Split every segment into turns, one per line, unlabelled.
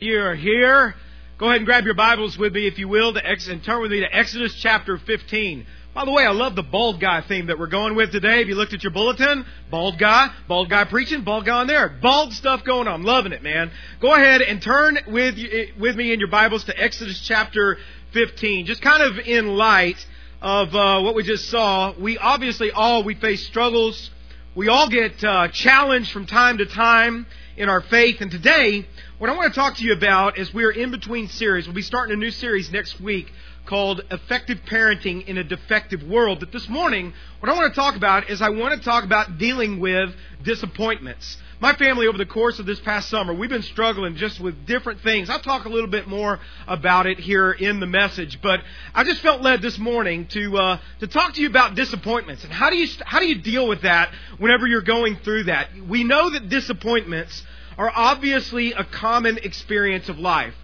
You're here. Go ahead and grab your Bibles with me, if you will, to ex- and turn with me to Exodus chapter 15. By the way, I love the bald guy theme that we're going with today. If you looked at your bulletin, bald guy, bald guy preaching, bald guy on there. Bald stuff going on. I'm loving it, man. Go ahead and turn with, with me in your Bibles to Exodus chapter 15. Just kind of in light of uh, what we just saw, we obviously all, we face struggles. We all get uh, challenged from time to time in our faith. And today, what I want to talk to you about is we're in between series. We'll be starting a new series next week called Effective Parenting in a Defective World. But this morning, what I want to talk about is I want to talk about dealing with disappointments. My family, over the course of this past summer, we've been struggling just with different things. I'll talk a little bit more about it here in the message, but I just felt led this morning to uh, to talk to you about disappointments and how do you how do you deal with that whenever you're going through that. We know that disappointments are obviously a common experience of life.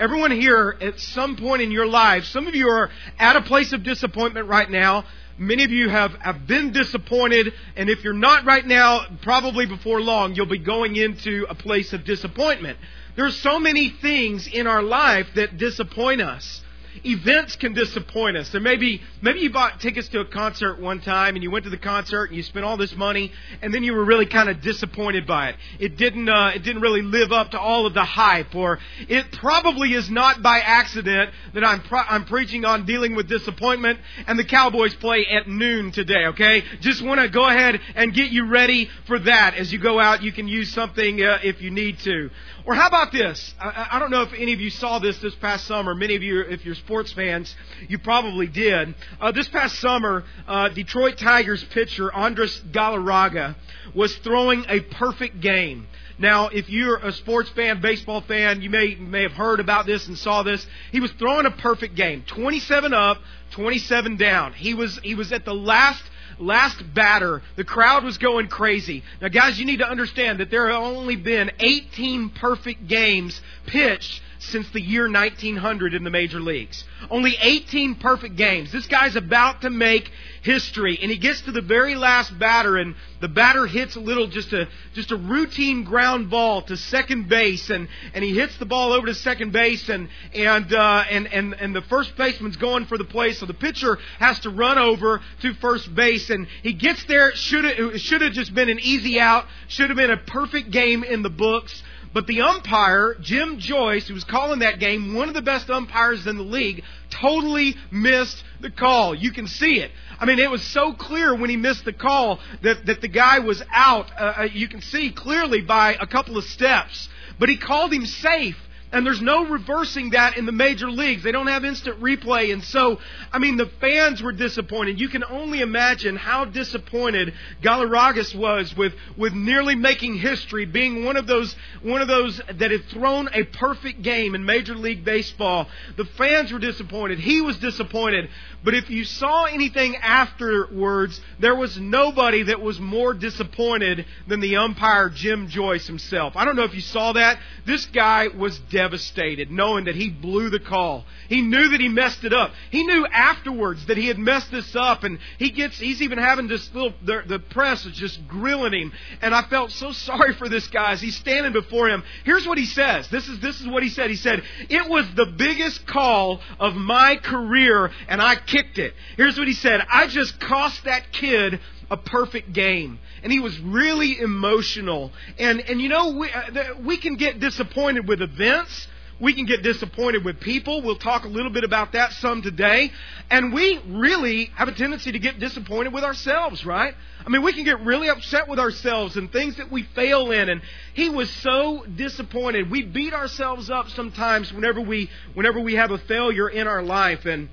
Everyone here, at some point in your life, some of you are at a place of disappointment right now. Many of you have, have been disappointed, and if you're not right now, probably before long, you'll be going into a place of disappointment. There's so many things in our life that disappoint us events can disappoint us. There may be, maybe you bought tickets to a concert one time and you went to the concert and you spent all this money and then you were really kind of disappointed by it. It didn't, uh, it didn't really live up to all of the hype or it probably is not by accident that I'm, pro- I'm preaching on dealing with disappointment and the Cowboys play at noon today, okay? Just want to go ahead and get you ready for that. As you go out, you can use something uh, if you need to. Or how about this? I, I, don't know if any of you saw this this past summer. Many of you, if you're sports fans, you probably did. Uh, this past summer, uh, Detroit Tigers pitcher Andres Galarraga was throwing a perfect game. Now, if you're a sports fan, baseball fan, you may may have heard about this and saw this. He was throwing a perfect game, 27 up, 27 down. He was he was at the last last batter, the crowd was going crazy. Now, guys, you need to understand that there have only been 18 perfect games pitched since the year 1900 in the major leagues. Only 18 perfect games. This guy's about to make history, and he gets to the very last batter, and the batter hits a little, just a just a routine ground ball to second base, and and he hits the ball over to second base, and and uh, and and and the first baseman's going for the play, so the pitcher has to run over to first base, and he gets there. Should it should have just been an easy out. Should have been a perfect game in the books. But the umpire, Jim Joyce, who was calling that game, one of the best umpires in the league, totally missed the call. You can see it. I mean, it was so clear when he missed the call that, that the guy was out. Uh, uh you can see clearly by a couple of steps. But he called him safe. And there's no reversing that in the major leagues. They don't have instant replay. And so, I mean, the fans were disappointed. You can only imagine how disappointed Galarragas was with, with nearly making history, being one of those, one of those that had thrown a perfect game in Major League Baseball. The fans were disappointed. He was disappointed. But if you saw anything afterwards, there was nobody that was more disappointed than the umpire Jim Joyce himself. I don't know if you saw that. This guy was devastated knowing that he blew the call. He knew that he messed it up. He knew afterwards that he had messed this up and he gets he's even having this little the, the press is just grilling him. And I felt so sorry for this guy as he's standing before him. Here's what he says. This is this is what he said. He said, "It was the biggest call of my career and I kicked it. Here's what he said I just cost that kid a perfect game. And he was really emotional. And, and you know, we, uh, we can get disappointed with events. We can get disappointed with people. We'll talk a little bit about that some today. And we really have a tendency to get disappointed with ourselves, right? I mean, we can get really upset with ourselves and things that we fail in. And he was so disappointed. We beat ourselves up sometimes whenever we, whenever we have a failure in our life. And,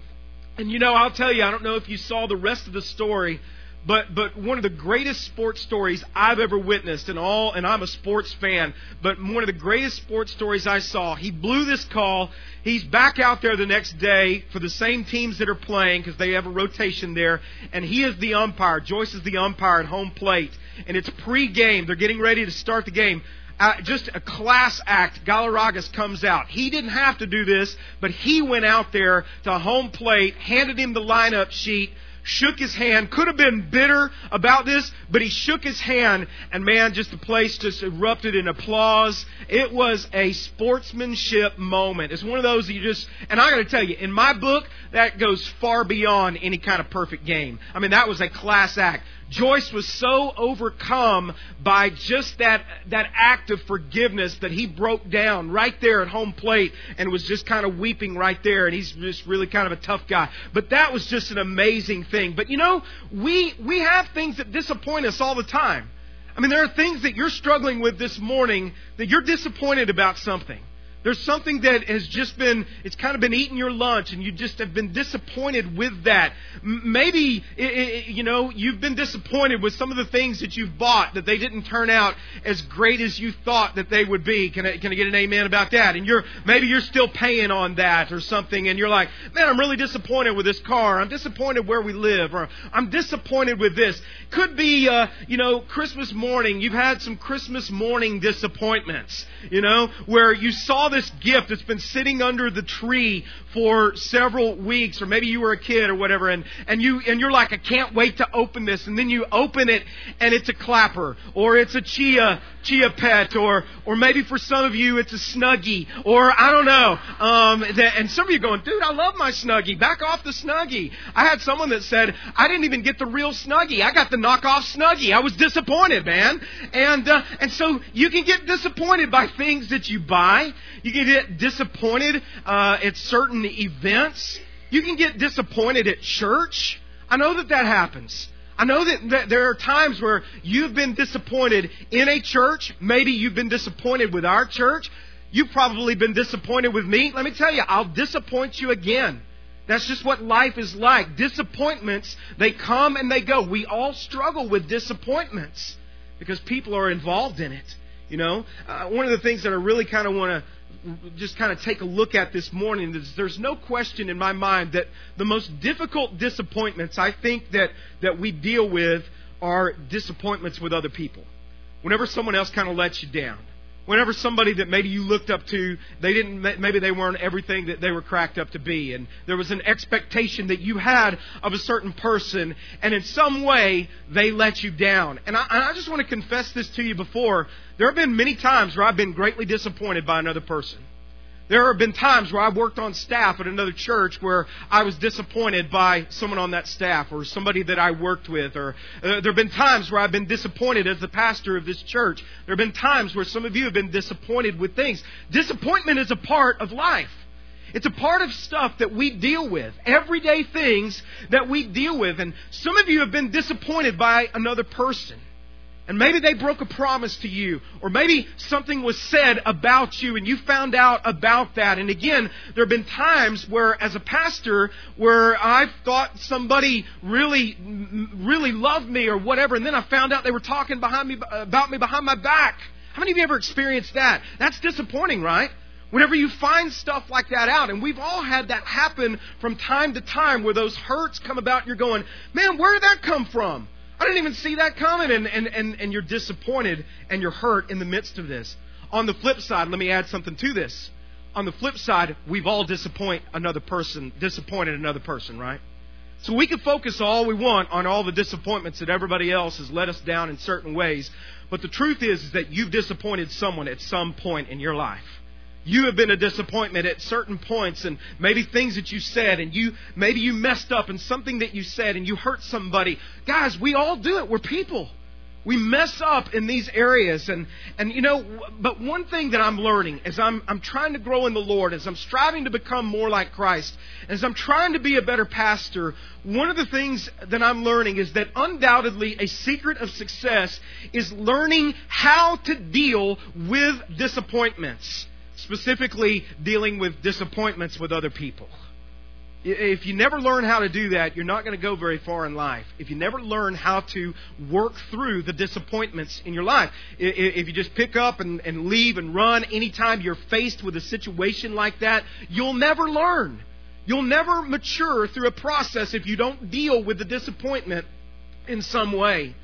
and you know, I'll tell you, I don't know if you saw the rest of the story, but but one of the greatest sports stories I've ever witnessed and all and I'm a sports fan, but one of the greatest sports stories I saw, he blew this call. He's back out there the next day for the same teams that are playing because they have a rotation there, and he is the umpire. Joyce is the umpire at home plate, and it's pre-game. They're getting ready to start the game uh, just a class act. Galarragas comes out. He didn't have to do this, but he went out there to home plate, handed him the lineup sheet, shook his hand, could have been bitter about this, but he shook his hand, and man, just the place just erupted in applause. It was a sportsmanship moment. It's one of those that you just, and I gotta tell you, in my book, that goes far beyond any kind of perfect game. I mean, that was a class act. Joyce was so overcome by just that, that act of forgiveness that he broke down right there at home plate and was just kind of weeping right there. And he's just really kind of a tough guy. But that was just an amazing thing. But you know, we, we have things that disappoint us all the time. I mean, there are things that you're struggling with this morning that you're disappointed about something. There's something that has just been, it's kind of been eating your lunch and you just have been disappointed with that. Maybe, you know, you've been disappointed with some of the things that you've bought that they didn't turn out as great as you thought that they would be. Can I, can I get an amen about that? And you're, maybe you're still paying on that or something and you're like, man, I'm really disappointed with this car. I'm disappointed where we live or I'm disappointed with this. Could be, uh, you know, Christmas morning. You've had some Christmas morning disappointments, you know, where you saw this gift that's been sitting under the tree for several weeks, or maybe you were a kid or whatever, and, and you and you're like, I can't wait to open this, and then you open it and it's a clapper, or it's a chia chia pet, or or maybe for some of you it's a snuggie, or I don't know. Um, and some of you are going, dude, I love my snuggie. Back off the snuggie. I had someone that said, I didn't even get the real snuggie. I got the knockoff snuggie. I was disappointed, man. And uh, and so you can get disappointed by things that you buy. You can get disappointed uh, at certain events. You can get disappointed at church. I know that that happens. I know that, that, there are times where you've been disappointed in a church. Maybe you've been disappointed with our church. You've probably been disappointed with me. Let me tell you, I'll disappoint you again. That's just what life is like. Disappointments, they come and they go. We all struggle with disappointments because people are involved in it. You know, uh, one of the things that I really kind of want to just kind of take a look at this morning is there's no question in my mind that the most difficult disappointments I think that, that we deal with are disappointments with other people. Whenever someone else kind of lets you down. Whenever somebody that maybe you looked up to, they didn't, maybe they weren't everything that they were cracked up to be, and there was an expectation that you had of a certain person, and in some way they let you down. And I, and I just want to confess this to you before. There have been many times where I've been greatly disappointed by another person. There have been times where I've worked on staff at another church where I was disappointed by someone on that staff or somebody that I worked with. Or uh, there have been times where I've been disappointed as the pastor of this church. There have been times where some of you have been disappointed with things. Disappointment is a part of life. It's a part of stuff that we deal with, everyday things that we deal with. And some of you have been disappointed by another person. And maybe they broke a promise to you, or maybe something was said about you and you found out about that. And again, there have been times where, as a pastor, where I've thought somebody really, really loved me or whatever, and then I found out they were talking behind me, about me behind my back. How many of you ever experienced that? That's disappointing, right? Whenever you find stuff like that out, and we've all had that happen from time to time where those hurts come about and you're going, man, where did that come from? I didn't even see that coming, and, and, and, and you're disappointed and you're hurt in the midst of this. On the flip side, let me add something to this. On the flip side, we've all disappoint another person, disappointed another person, right? So we can focus all we want on all the disappointments that everybody else has let us down in certain ways. But the truth is, is that you've disappointed someone at some point in your life. You have been a disappointment at certain points and maybe things that you said and you, maybe you messed up in something that you said and you hurt somebody. Guys, we all do it. We're people. We mess up in these areas and, and you know, but one thing that I'm learning as I'm, I'm trying to grow in the Lord, as I'm striving to become more like Christ, as I'm trying to be a better pastor, one of the things that I'm learning is that undoubtedly a secret of success is learning how to deal with disappointments specifically dealing with disappointments with other people. If you never learn how to do that, you're not going to go very far in life. If you never learn how to work through the disappointments in your life, if you just pick up and, and leave and run anytime you're faced with a situation like that, you'll never learn. You'll never mature through a process if you don't deal with the disappointment in some way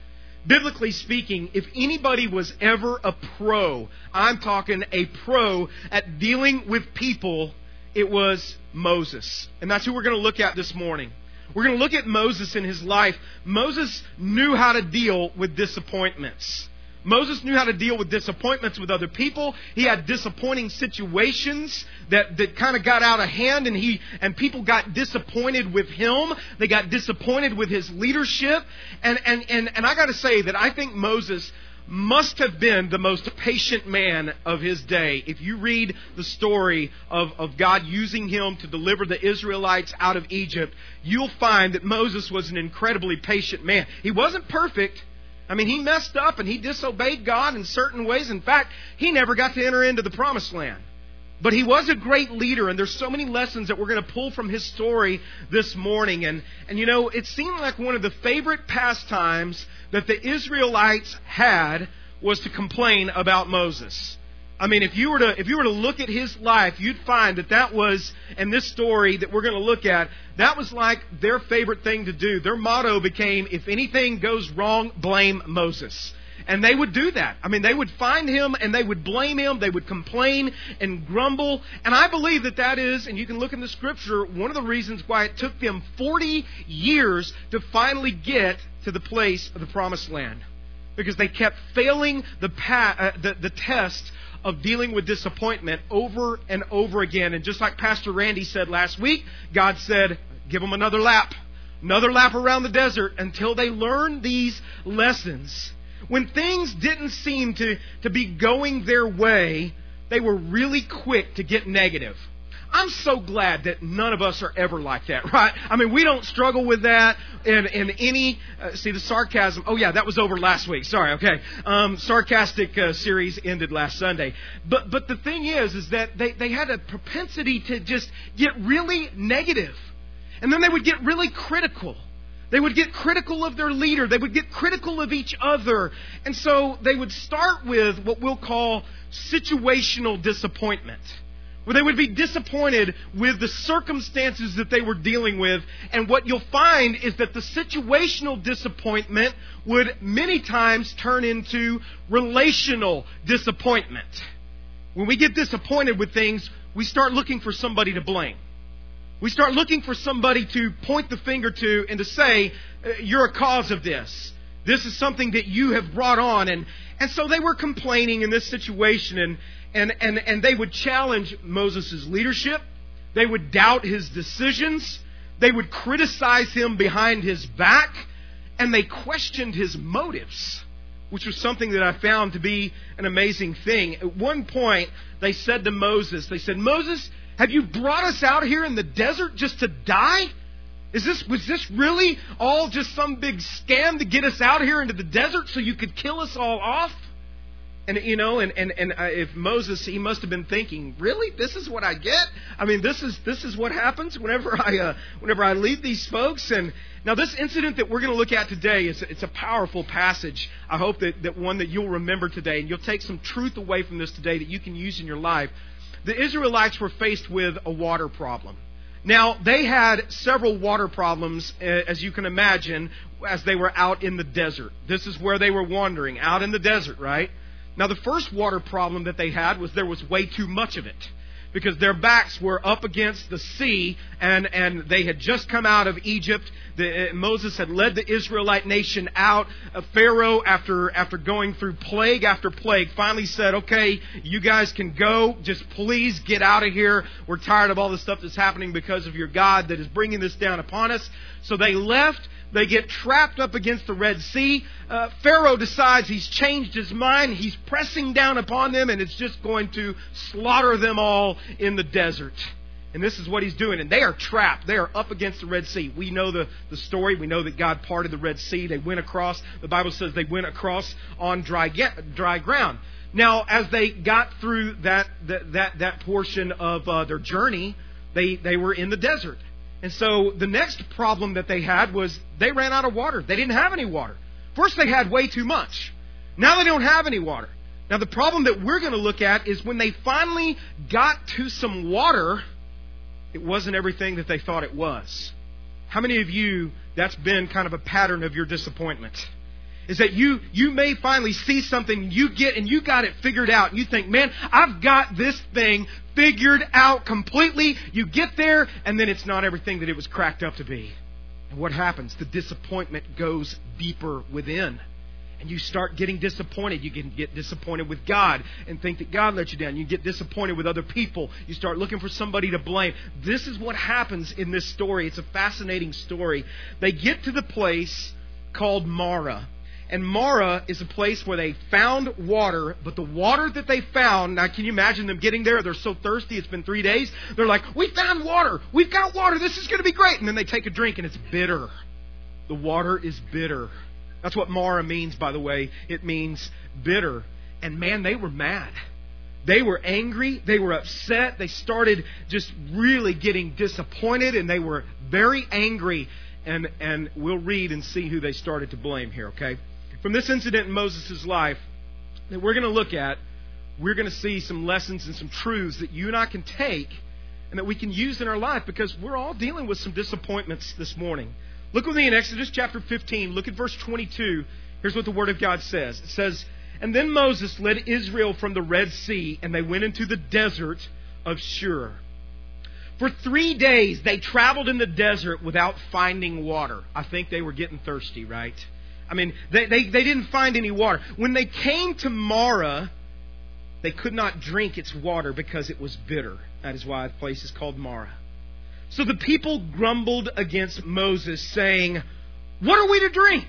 biblically speaking, if anybody was ever a pro, I'm talking a pro at dealing with people, it was Moses. And that's who we're going to look at this morning. We're going to look at Moses in his life. Moses knew how to deal with disappointments. Moses knew how to deal with disappointments with other people. He had disappointing situations that, that kind of got out of hand and he, and people got disappointed with him. They got disappointed with his leadership. And, and, and, and I gotta say that I think Moses must have been the most patient man of his day. If you read the story of, of God using him to deliver the Israelites out of Egypt, you'll find that Moses was an incredibly patient man. He wasn't perfect. I mean, he messed up and he disobeyed God in certain ways. In fact, he never got to enter into the promised land. But he was a great leader, and there's so many lessons that we're going to pull from his story this morning. And, and you know, it seemed like one of the favorite pastimes that the Israelites had was to complain about Moses. I mean, if you were to if you were to look at his life, you'd find that that was, and this story that we're going to look at, that was like their favorite thing to do. Their motto became, "If anything goes wrong, blame Moses." And they would do that. I mean, they would find him and they would blame him. They would complain and grumble. And I believe that that is, and you can look in the scripture, one of the reasons why it took them 40 years to finally get to the place of the promised land. Because they kept failing the, uh, the, the test of dealing with disappointment over and over again. And just like Pastor Randy said last week, God said, give them another lap. Another lap around the desert until they learn these lessons. When things didn't seem to, to be going their way, they were really quick to get negative. I'm so glad that none of us are ever like that, right? I mean, we don't struggle with that in, in any, uh, see the sarcasm. Oh yeah, that was over last week. Sorry, okay. Um, sarcastic uh, series ended last Sunday. But, but the thing is, is that they, they had a propensity to just get really negative. And then they would get really critical. They would get critical of their leader. They would get critical of each other. And so they would start with what we'll call situational disappointment where they would be disappointed with the circumstances that they were dealing with. And what you'll find is that the situational disappointment would many times turn into relational disappointment. When we get disappointed with things, we start looking for somebody to blame. We start looking for somebody to point the finger to and to say, uh, you're a cause of this. This is something that you have brought on. And, and so they were complaining in this situation and, and, and, and they would challenge Moses' leadership. They would doubt his decisions. They would criticize him behind his back. And they questioned his motives, which was something that I found to be an amazing thing. At one point, they said to Moses, they said, Moses, have you brought us out here in the desert just to die? Is this, was this really all just some big scam to get us out here into the desert so you could kill us all off? And you know, and and and if Moses, he must have been thinking, really, this is what I get. I mean, this is this is what happens whenever I uh, whenever I lead these folks. And now, this incident that we're going to look at today is it's a powerful passage. I hope that that one that you'll remember today, and you'll take some truth away from this today that you can use in your life. The Israelites were faced with a water problem. Now, they had several water problems, as you can imagine, as they were out in the desert. This is where they were wandering, out in the desert, right? Now, the first water problem that they had was there was way too much of it because their backs were up against the sea and, and they had just come out of Egypt. The, uh, Moses had led the Israelite nation out. Uh, Pharaoh, after, after going through plague after plague, finally said, okay, you guys can go. Just please get out of here. We're tired of all the stuff that's happening because of your God that is bringing this down upon us. So they left. They get trapped up against the Red Sea. Uh, Pharaoh decides he's changed his mind. He's pressing down upon them, and it's just going to slaughter them all in the desert. And this is what he's doing. And they are trapped. They are up against the Red Sea. We know the, the story. We know that God parted the Red Sea. They went across. The Bible says they went across on dry, dry ground. Now, as they got through that, that, that, that portion of uh, their journey, they, they were in the desert. And so the next problem that they had was they ran out of water. They didn't have any water. First, they had way too much. Now they don't have any water. Now, the problem that we're going to look at is when they finally got to some water, it wasn't everything that they thought it was. How many of you, that's been kind of a pattern of your disappointment? Is that you, you may finally see something you get and you got it figured out and you think, man, I've got this thing figured out completely. You get there and then it's not everything that it was cracked up to be. And what happens? The disappointment goes deeper within. And you start getting disappointed. You can get disappointed with God and think that God let you down. You get disappointed with other people. You start looking for somebody to blame. This is what happens in this story. It's a fascinating story. They get to the place called Marah. And Marah is a place where they found water, but the water that they found, now can you imagine them getting there? They're so thirsty, it's been three days. They're like, We found water! We've got water! This is going to be great! And then they take a drink and it's bitter. The water is bitter. That's what Marah means, by the way. It means bitter. And man, they were mad. They were angry. They were upset. They started just really getting disappointed and they were very angry. And, and we'll read and see who they started to blame here, okay? From this incident in Moses' life that we're going to look at, we're going to see some lessons and some truths that you and I can take and that we can use in our life because we're all dealing with some disappointments this morning. Look with me in Exodus chapter 15. Look at verse 22. Here's what the Word of God says. It says, And then Moses led Israel from the Red Sea, and they went into the desert of Shur. For three days they traveled in the desert without finding water. I think they were getting thirsty, right? I mean, they, they, they didn't find any water. When they came to Marah, they could not drink its water because it was bitter. That is why the place is called Marah. So the people grumbled against Moses, saying, What are we to drink?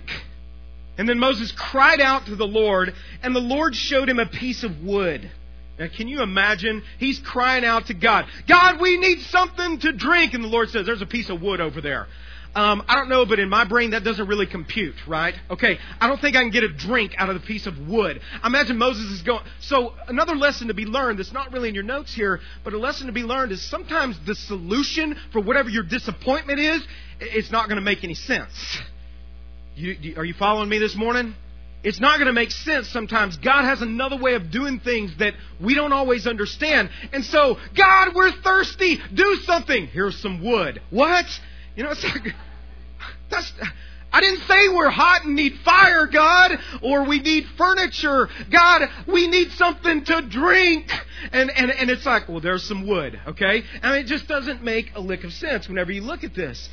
And then Moses cried out to the Lord, and the Lord showed him a piece of wood. Now, can you imagine? He's crying out to God, God, we need something to drink. And the Lord says, There's a piece of wood over there. Um, I don't know, but in my brain that doesn't really compute, right? Okay, I don't think I can get a drink out of the piece of wood. I imagine Moses is going. So another lesson to be learned that's not really in your notes here, but a lesson to be learned is sometimes the solution for whatever your disappointment is, it's not going to make any sense. You, are you following me this morning? It's not going to make sense sometimes. God has another way of doing things that we don't always understand. And so, God, we're thirsty. Do something. Here's some wood. What? You know, it's like, that's, I didn't say we're hot and need fire, God, or we need furniture. God, we need something to drink. And, and, and it's like, well, there's some wood, okay? I mean, it just doesn't make a lick of sense whenever you look at this.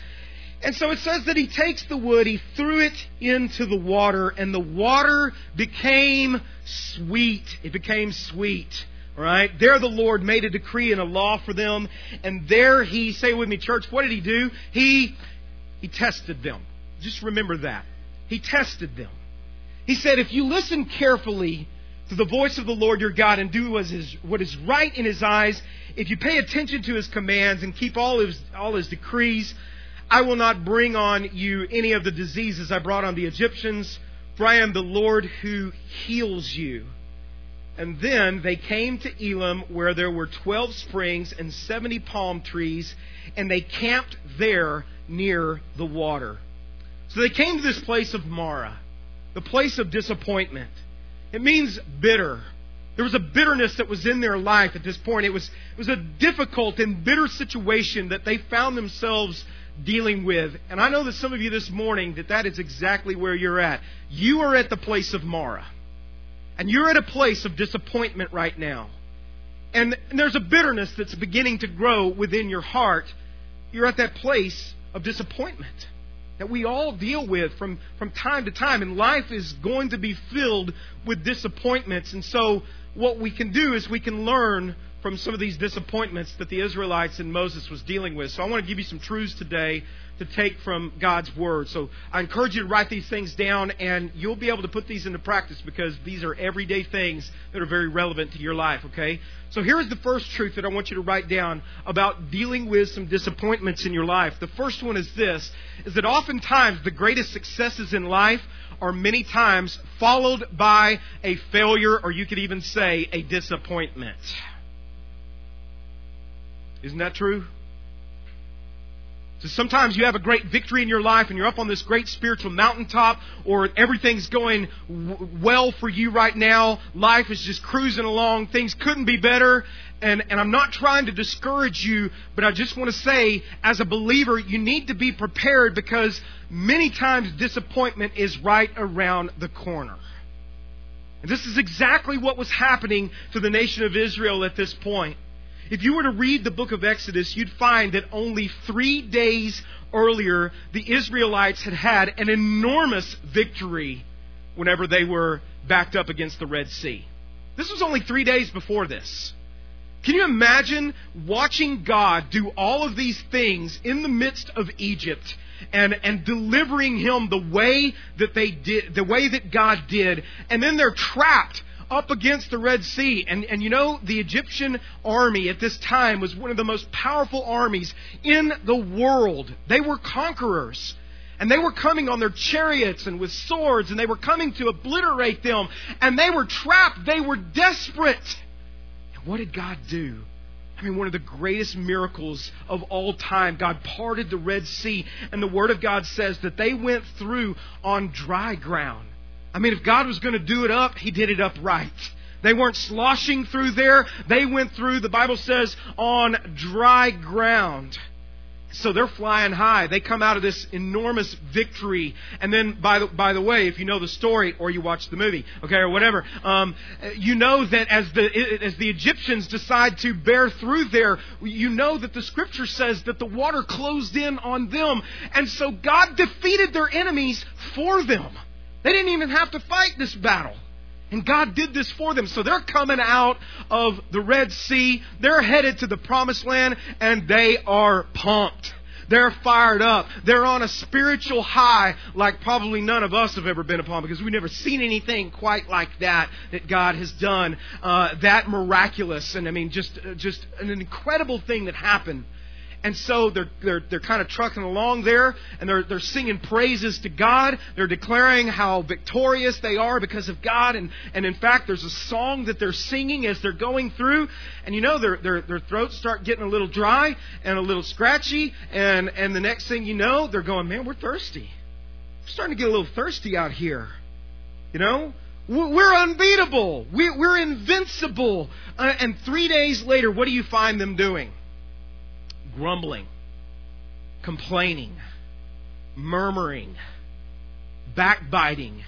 And so it says that he takes the wood, he threw it into the water, and the water became sweet. It became sweet. Right? There the Lord made a decree and a law for them. And there he, say with me, church, what did he do? He, he tested them. Just remember that. He tested them. He said, if you listen carefully to the voice of the Lord your God and do what is, what is right in his eyes, if you pay attention to his commands and keep all his, all his decrees, I will not bring on you any of the diseases I brought on the Egyptians, for I am the Lord who heals you. And then they came to Elim, where there were 12 springs and 70 palm trees, and they camped there near the water. So they came to this place of Marah, the place of disappointment. It means bitter. There was a bitterness that was in their life at this point. It was, it was a difficult and bitter situation that they found themselves dealing with. And I know that some of you this morning that that is exactly where you're at. You are at the place of Marah and you're at a place of disappointment right now, and, there's a bitterness that's beginning to grow within your heart, you're at that place of disappointment that we all deal with from, from time to time. And life is going to be filled with disappointments. And so, what we can do is we can learn from some of these disappointments that the Israelites and Moses was dealing with. So, I want to give you some truths today to take from God's Word. So I encourage you to write these things down, and you'll be able to put these into practice because these are everyday things that are very relevant to your life, okay? So here's the first truth that I want you to write down about dealing with some disappointments in your life. The first one is this, is that oftentimes the greatest successes in life are many times followed by a failure, or you could even say a disappointment. Isn't that true? So sometimes you have a great victory in your life and you're up on this great spiritual mountaintop or everything's going well for you right now. Life is just cruising along. Things couldn't be better. And, and I'm not trying to discourage you, but I just want to say, as a believer, you need to be prepared because many times disappointment is right around the corner. And this is exactly what was happening to the nation of Israel at this point. If you were to read the book of Exodus, you'd find that only three days earlier, the Israelites had had an enormous victory whenever they were backed up against the Red Sea. This was only three days before this. Can you imagine watching God do all of these things in the midst of Egypt and, and delivering him the way that they did, the way that God did, and then they're trapped up against the Red Sea. And, and you know, the Egyptian army at this time was one of the most powerful armies in the world. They were conquerors. And they were coming on their chariots and with swords, and they were coming to obliterate them. And they were trapped. They were desperate. And what did God do? I mean, one of the greatest miracles of all time. God parted the Red Sea, and the Word of God says that they went through on dry ground. I mean, if God was going to do it up, He did it up right. They weren't sloshing through there. They went through, the Bible says, on dry ground. So they're flying high. They come out of this enormous victory. And then, by the, by the way, if you know the story or you watch the movie, okay, or whatever, um, you know that as the, as the Egyptians decide to bear through there, you know that the scripture says that the water closed in on them. And so God defeated their enemies for them. They didn't even have to fight this battle. And God did this for them. So they're coming out of the Red Sea. They're headed to the Promised Land and they are pumped. They're fired up. They're on a spiritual high like probably none of us have ever been upon because we've never seen anything quite like that that God has done. Uh, that miraculous and I mean just uh, just an incredible thing that happened. And so they're, they're, they're kind of trucking along there and they're, they're singing praises to God. They're declaring how victorious they are because of God. And, and in fact, there's a song that they're singing as they're going through. And you know, their, their, their throats start getting a little dry and a little scratchy. And, and the next thing you know, they're going, man, we're thirsty. We're starting to get a little thirsty out here. You know? We're unbeatable. We're invincible. Uh, and three days later, what do you find them doing? Grumbling, complaining, murmuring, backbiting.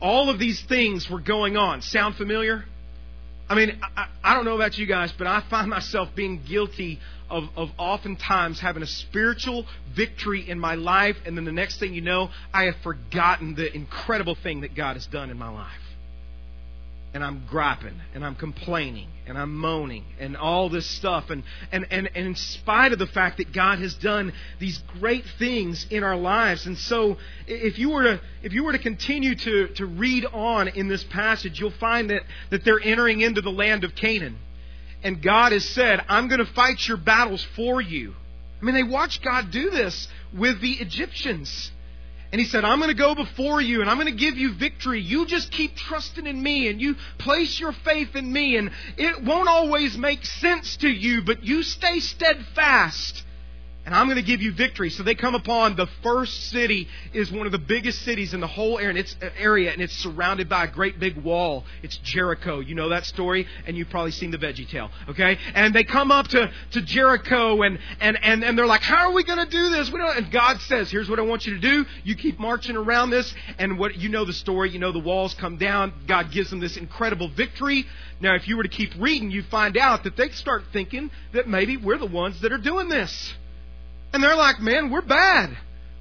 All of these things were going on. Sound familiar? I mean, I, I, don't know about you guys, but I find myself being guilty of, of oftentimes having a spiritual victory in my life, and then the next thing you know, I have forgotten the incredible thing that God has done in my life and I'm griping and I'm complaining and I'm moaning and all this stuff and, and, and, and in spite of the fact that God has done these great things in our lives. And so if you were to if you were to continue to, to read on in this passage, you'll find that, that they're entering into the land of Canaan. And God has said, I'm going to fight your battles for you. I mean, they watched God do this with the Egyptians. And he said, I'm going to go before you and I'm going to give you victory. You just keep trusting in me and you place your faith in me. And it won't always make sense to you, but you stay steadfast and I'm going to give you victory. So they come upon the first city is one of the biggest cities in the whole area, and it's uh, area, and it's surrounded by a great big wall. It's Jericho. You know that story, and you've probably seen the Veggie Tale. Okay, and they come up to, to Jericho, and and and and they're like, "How are we going to do this?" We don't. And God says, "Here's what I want you to do. You keep marching around this, and what you know the story. You know the walls come down. God gives them this incredible victory." Now, if you were to keep reading, you find out that they start thinking that maybe we're the ones that are doing this. And they're like, man, we're bad.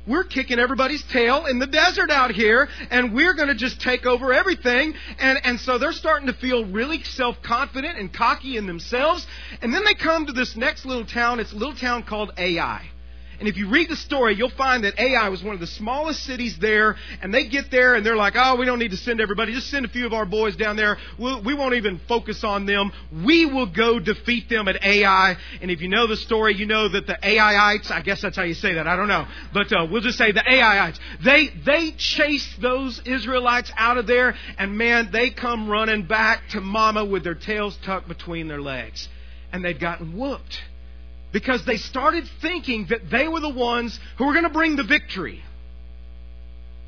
We're kicking everybody's tail in the desert out here, and we're going to just take over everything. And, and so they're starting to feel really self confident and cocky in themselves. And then they come to this next little town. It's a little town called Ai. And if you read the story, you'll find that Ai was one of the smallest cities there, and they get there and they're like, oh, we don't need to send everybody. Just send a few of our boys down there. We'll, we won't even focus on them. We will go defeat them at Ai. And if you know the story, you know that the Aiites, I guess that's how you say that, I don't know. But uh, we'll just say the Aiites, they, they chased those Israelites out of there, and man, they come running back to mama with their tails tucked between their legs. And they'd gotten whooped because they started thinking that they were the ones who were going to bring the victory.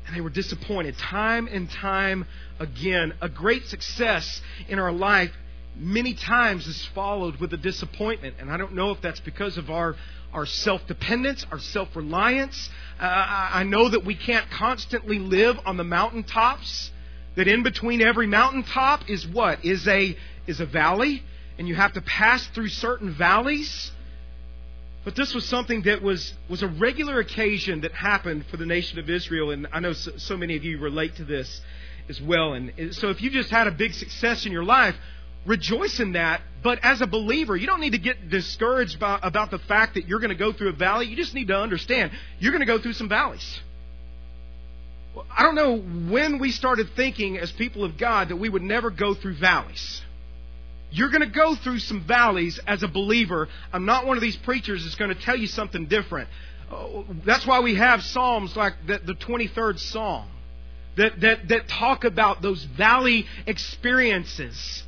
And they were disappointed time and time again. A great success in our life many times is followed with a disappointment. And I don't know if that's because of our, our self dependence, our self reliance. Uh, I know that we can't constantly live on the mountaintops, that in between every mountaintop is what? Is a, is a valley and you have to pass through certain valleys. But this was something that was, was a regular occasion that happened for the nation of Israel, and I know so, so many of you relate to this as well. And so if you just had a big success in your life, rejoice in that. But as a believer, you don't need to get discouraged by, about the fact that you're going to go through a valley. You just need to understand you're going to go through some valleys. I don't know when we started thinking as people of God that we would never go through valleys. You're going to go through some valleys as a believer. I'm not one of these preachers that's going to tell you something different. Oh, that's why we have Psalms like the, the 23rd Psalm that, that, that talk about those valley experiences.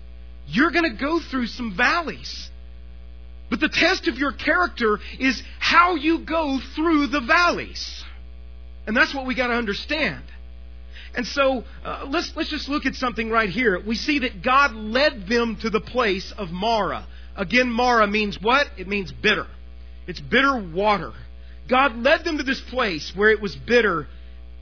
You're going to go through some valleys. But the test of your character is how you go through the valleys. And that's what we got to understand. And so uh, let's let's just look at something right here. We see that God led them to the place of Marah. Again, Marah means what? It means bitter. It's bitter water. God led them to this place where it was bitter.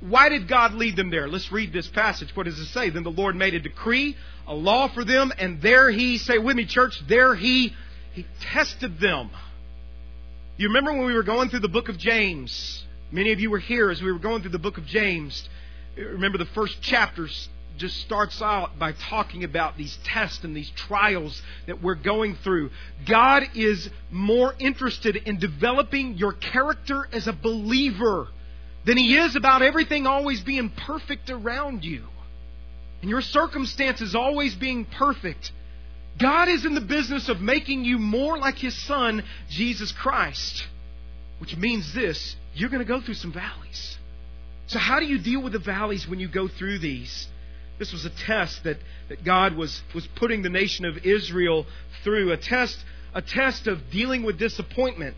Why did God lead them there? Let's read this passage. What does it say? Then the Lord made a decree, a law for them, and there he, say with me, church, there he, he tested them. You remember when we were going through the book of James? Many of you were here as we were going through the book of James. Remember, the first chapter just starts out by talking about these tests and these trials that we're going through. God is more interested in developing your character as a believer than He is about everything always being perfect around you and your circumstances always being perfect. God is in the business of making you more like His Son, Jesus Christ. Which means this you're going to go through some valleys. So, how do you deal with the valleys when you go through these? This was a test that, that God was, was putting the nation of Israel through, a test, a test of dealing with disappointment.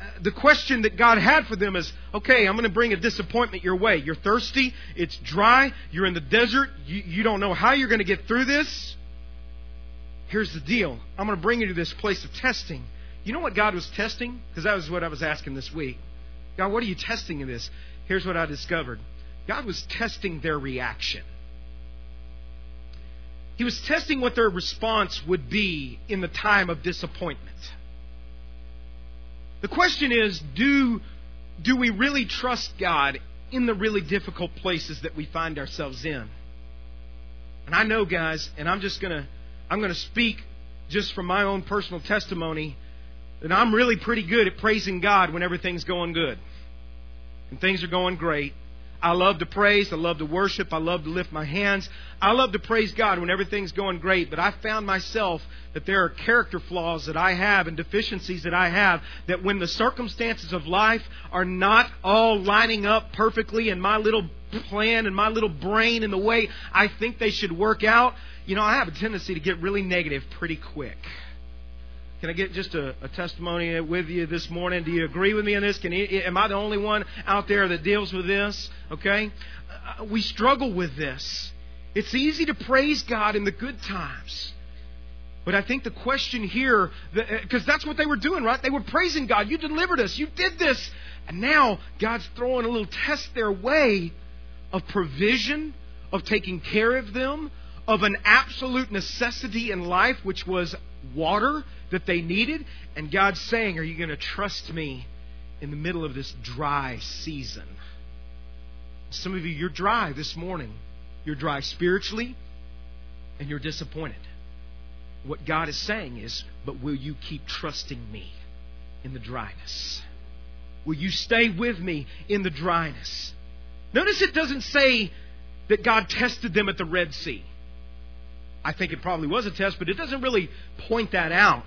Uh, the question that God had for them is okay, I'm going to bring a disappointment your way. You're thirsty, it's dry, you're in the desert, you, you don't know how you're going to get through this. Here's the deal I'm going to bring you to this place of testing. You know what God was testing? Because that was what I was asking this week. God, what are you testing in this? Here's what I discovered God was testing their reaction. He was testing what their response would be in the time of disappointment. The question is do, do we really trust God in the really difficult places that we find ourselves in? And I know, guys, and I'm just going to I'm going to speak just from my own personal testimony that I'm really pretty good at praising God when everything's going good and things are going great. I love to praise. I love to worship. I love to lift my hands. I love to praise God when everything's going great. But I found myself that there are character flaws that I have and deficiencies that I have that when the circumstances of life are not all lining up perfectly in my little plan and my little brain and the way I think they should work out, you know, I have a tendency to get really negative pretty quick. Can I get just a, a, testimony with you this morning? Do you agree with me on this? Can am I the only one out there that deals with this? Okay, uh, we struggle with this. It's easy to praise God in the good times. But I think the question here, because uh, that's what they were doing, right? They were praising God. You delivered us. You did this. And now God's throwing a little test their way of provision, of taking care of them, of an absolute necessity in life, which was water that they needed. And God's saying, Are you going to trust me in the middle of this dry season? Some of you, you're dry this morning. You're dry spiritually, and you're disappointed. What God is saying is, But will you keep trusting me in the dryness? Will you stay with me in the dryness? Notice it doesn't say that God tested them at the Red Sea. I think it probably was a test, but it doesn't really point that out.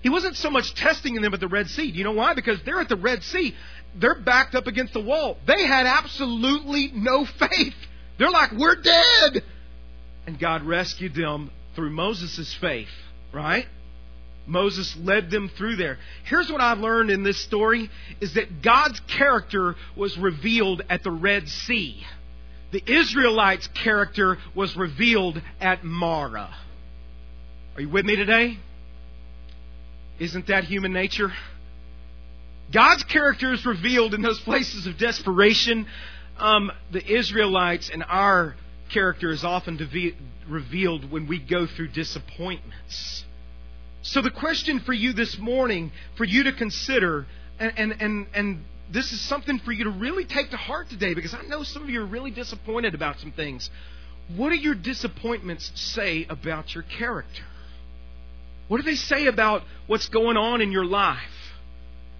He wasn't so much testing them at the Red Sea. Do you know why? Because they're at the Red Sea. They're backed up against the wall. They had absolutely no faith. They're like, we're dead. And God rescued them through Moses' faith, right? Moses led them through there. Here's what I've learned in this story is that God's character was revealed at the Red Sea the Israelites' character was revealed at Marah. Are you with me today? Isn't that human nature? God's character is revealed in those places of desperation. Um, the Israelites and our character is often revealed when we go through disappointments. So the question for you this morning, for you to consider, and, and, and, and this is something for you to really take to heart today because I know some of you are really disappointed about some things. What do your disappointments say about your character? What do they say about what's going on in your life?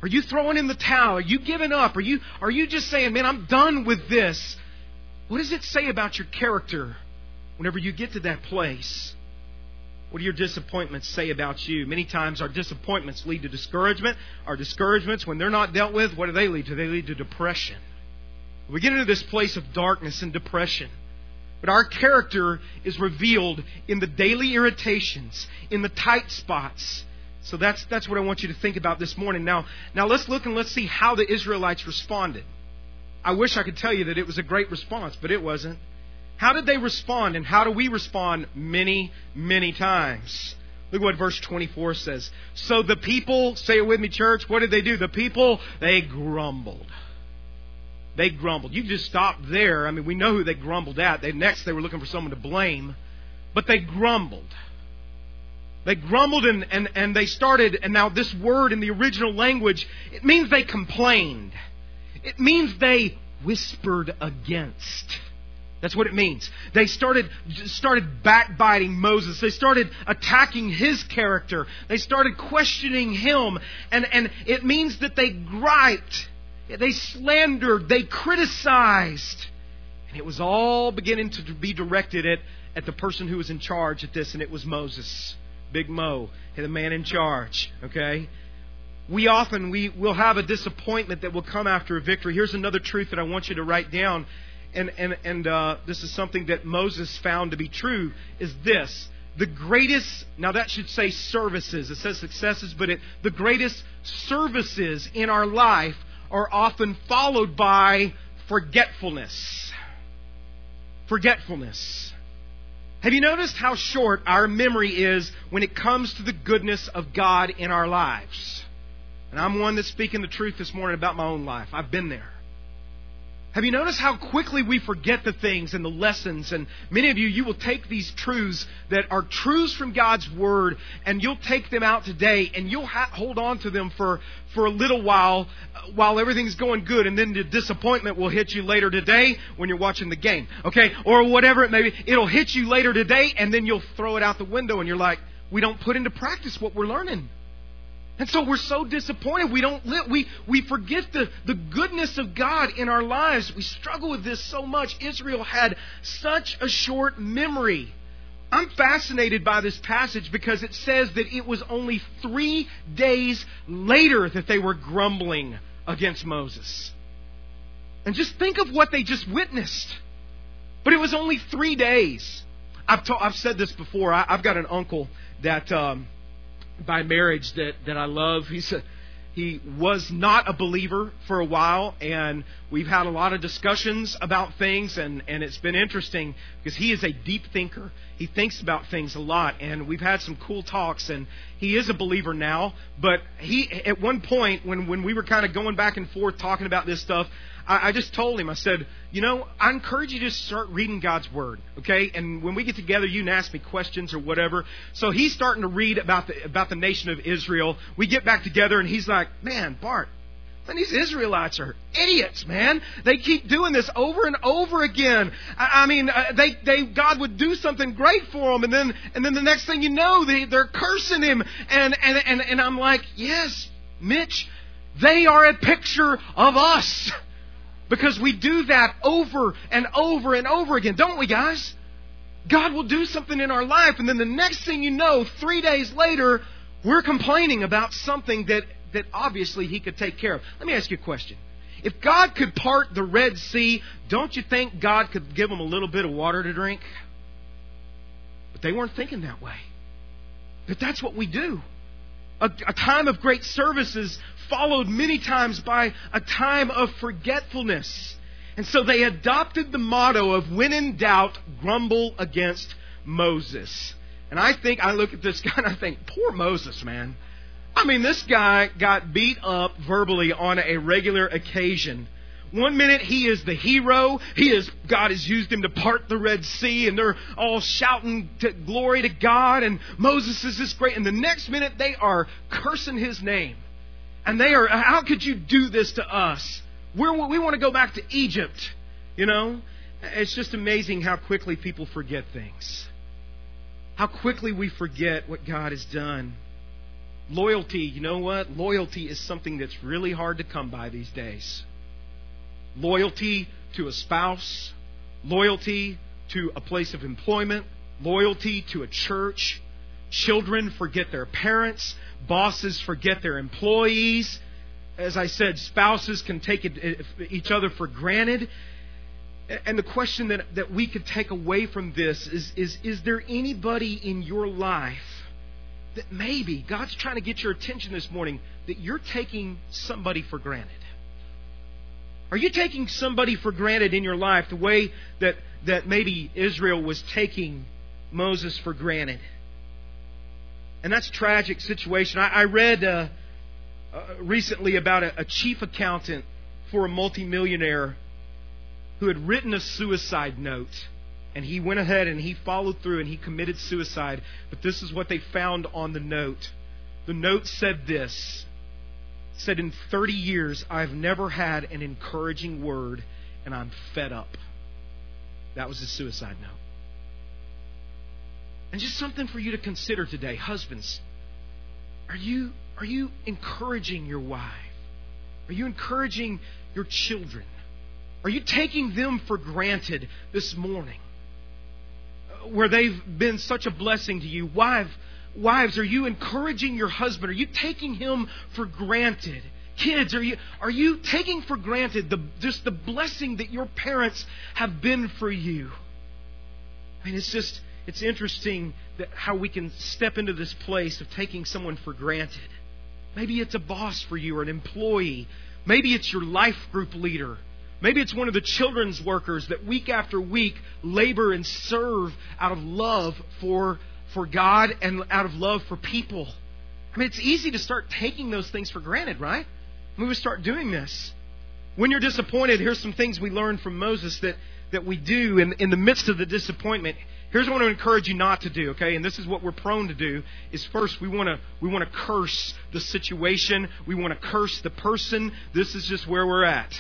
Are you throwing in the towel? Are you giving up? Are you, are you just saying, man, I'm done with this? What does it say about your character whenever you get to that place? What do your disappointments say about you? Many times our disappointments lead to discouragement. Our discouragements, when they're not dealt with, what do they lead to? They lead to depression. We get into this place of darkness and depression. But our character is revealed in the daily irritations, in the tight spots. So that's, that's what I want you to think about this morning. Now, now let's look and let's see how the Israelites responded. I wish I could tell you that it was a great response, but it wasn't. How did they respond, and how do we respond many, many times? Look at what verse 24 says. So the people, say it with me, church, what did they do? The people, they grumbled. They grumbled. You just stop there. I mean, we know who they grumbled at. They, next, they were looking for someone to blame, but they grumbled. They grumbled and, and, and they started, and now this word in the original language, it means they complained. It means they whispered against. That's what it means. They started, started backbiting Moses. They started attacking his character. They started questioning him. And, and it means that they griped. They slandered. They criticized. And it was all beginning to be directed at, at the person who was in charge at this, and it was Moses. Big Mo, the man in charge. Okay? We often we will have a disappointment that will come after a victory. Here's another truth that I want you to write down and, and, and uh, this is something that Moses found to be true, is this. The greatest, now that should say services. It says successes, but it, the greatest services in our life are often followed by forgetfulness. Forgetfulness. Have you noticed how short our memory is when it comes to the goodness of God in our lives? And I'm one that's speaking the truth this morning about my own life. I've been there. Have you noticed how quickly we forget the things and the lessons? And many of you, you will take these truths that are truths from God's Word and you'll take them out today and you'll ha- hold on to them for, for a little while uh, while everything's going good and then the disappointment will hit you later today when you're watching the game. Okay? Or whatever it may be. It'll hit you later today and then you'll throw it out the window and you're like, we don't put into practice what we're learning. And so we're so disappointed. We don't live, we, we forget the, the goodness of God in our lives. We struggle with this so much. Israel had such a short memory. I'm fascinated by this passage because it says that it was only three days later that they were grumbling against Moses. And just think of what they just witnessed. But it was only three days. I've, ta- I've said this before. I, have got an uncle that um, by marriage that, that I love. He's a, he was not a believer for a while, and we've had a lot of discussions about things, and, and it's been interesting because he is a deep thinker. He thinks about things a lot, and we've had some cool talks, and he is a believer now. But he, at one point, when, when we were kind of going back and forth talking about this stuff, I, I just told him, I said, you know, I encourage you to start reading God's Word, okay? And when we get together, you can ask me questions or whatever. So he's starting to read about the, about the nation of Israel. We get back together, and he's like, man, Bart, and these Israelites are idiots, man. They keep doing this over and over again. I, I mean, uh, they, they, God would do something great for them, and then, and then the next thing you know, they, they're cursing Him. And, and, and, and I'm like, yes, Mitch, they are a picture of us. Because we do that over and over and over again, don't we, guys? God will do something in our life, and then the next thing you know, three days later, we're complaining about something that, that obviously He could take care of. Let me ask you a question. If God could part the Red Sea, don't you think God could give them a little bit of water to drink? But they weren't thinking that way. But that's what we do. A, a time of great services followed many times by a time of forgetfulness. And so they adopted the motto of when in doubt, grumble against Moses. And I think, I look at this guy and I think, poor Moses, man. I mean, this guy got beat up verbally on a regular occasion. One minute he is the hero. He is, God has used him to part the Red Sea and they're all shouting to glory to God and Moses is this great. And the next minute they are cursing his name. And they are, how could you do this to us? We're, we want to go back to Egypt. You know? It's just amazing how quickly people forget things. How quickly we forget what God has done. Loyalty, you know what? Loyalty is something that's really hard to come by these days. Loyalty to a spouse, loyalty to a place of employment, loyalty to a church. Children forget their parents, bosses forget their employees. As I said, spouses can take eh, each other for granted. And the question that, that we could take away from this is, is Is there anybody in your life that maybe God's trying to get your attention this morning that you're taking somebody for granted? Are you taking somebody for granted in your life the way that, that maybe Israel was taking Moses for granted? And that's a tragic situation. I, I read uh, uh, recently about a, a chief accountant for a multimillionaire who had written a suicide note. And he went ahead and he followed through and he committed suicide. But this is what they found on the note. The note said this said, In 30 years, I've never had an encouraging word, and I'm fed up. That was his suicide note. And just something for you to consider today. Husbands, are you, are you encouraging your wife? Are you encouraging your children? Are you taking them for granted this morning? Uh, where they've been such a blessing to you? Wife, wives, are you encouraging your husband? Are you taking him for granted? Kids, are you, are you taking for granted the, just the blessing that your parents have been for you? I mean, it's just, it's interesting that how we can step into this place of taking someone for granted. Maybe it's a boss for you or an employee. Maybe it's your life group leader. Maybe it's one of the children's workers that week after week labor and serve out of love for, for God and out of love for people. I mean, it's easy to start taking those things for granted, right? I mean, we start doing this. When you're disappointed, here's some things we learned from Moses that, that we do in, in the midst of the disappointment. Here's what I want to encourage you not to do, okay? And this is what we're prone to do is first we want to we want to curse the situation, we want to curse the person. This is just where we're at.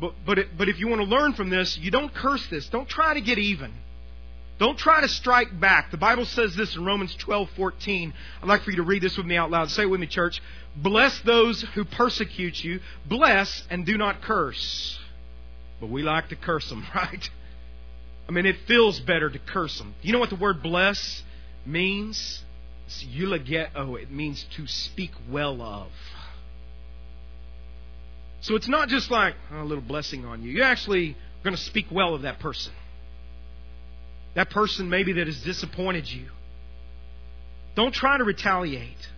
But, but, it, but if you want to learn from this, you don't curse this. Don't try to get even. Don't try to strike back. The Bible says this in Romans 12, 14. I'd like for you to read this with me out loud. Say it with me, church. Bless those who persecute you. Bless and do not curse. But we like to curse them, right? I mean, it feels better to curse them. You know what the word bless means? It's eulogeto. It means to speak well of. So it's not just like oh, a little blessing on you. You're actually going to speak well of that person. That person maybe that has disappointed you. Don't try to retaliate.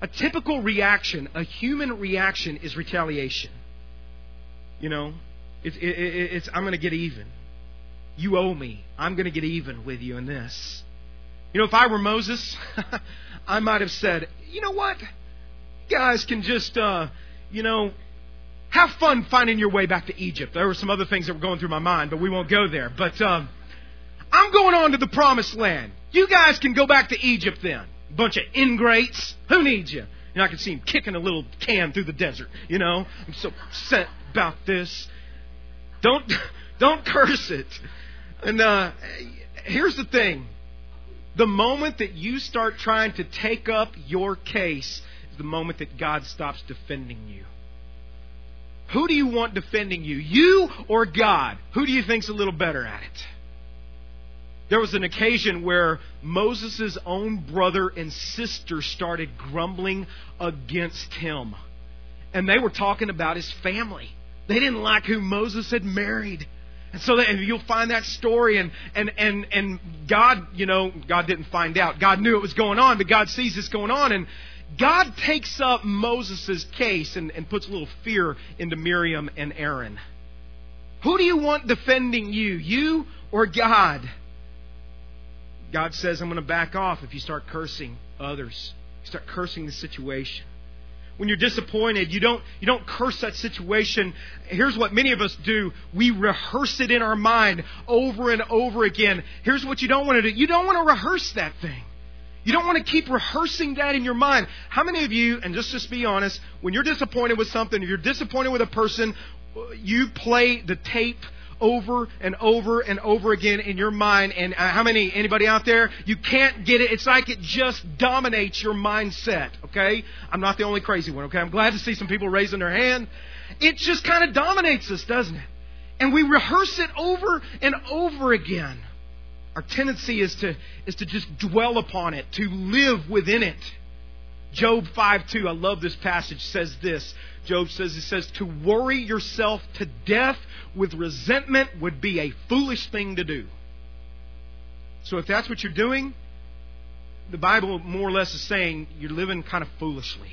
A typical reaction, a human reaction, is retaliation. You know, it, it, it, it's I'm going to get even. You owe me. I'm going to get even with you in this. You know, if I were Moses, I might have said, you know what? You guys can just, uh, you know, have fun finding your way back to Egypt. There were some other things that were going through my mind, but we won't go there. But um, I'm going on to the promised land. You guys can go back to Egypt then. Bunch of ingrates. Who needs you? You know, I can see him kicking a little can through the desert. You know, I'm so upset about this. Don't don't curse it. And uh, here's the thing: the moment that you start trying to take up your case is the moment that God stops defending you. Who do you want defending you? You or God? Who do you think's a little better at it? There was an occasion where Moses' own brother and sister started grumbling against him. And they were talking about his family. They didn't like who Moses had married. And so that, you'll find that story and, and, and, and God, you know, God didn't find out. God knew it was going on, but God sees this going on and God takes up Moses' case and, and puts a little fear into Miriam and Aaron. Who do you want defending you? You or God? God says, I'm going to back off if you start cursing others. You start cursing the situation. When you're disappointed, you don't, you don't curse that situation. Here's what many of us do. We rehearse it in our mind over and over again. Here's what you don't want to do. You don't want to rehearse that thing. You don't want to keep rehearsing that in your mind. How many of you, and just just be honest, when you're disappointed with something, if you're disappointed with a person, you play the tape over and over and over again in your mind. And uh, how many, anybody out there? You can't get it. It's like it just dominates your mindset, okay? I'm not the only crazy one, okay? I'm glad to see some people raising their hand. It just kind of dominates us, doesn't it? And we rehearse it over and over again. Our tendency is to, is to just dwell upon it, to live within it. Job 5 2, I love this passage, says this. Job says, it says, to worry yourself to death with resentment would be a foolish thing to do. So if that's what you're doing, the Bible more or less is saying you're living kind of foolishly.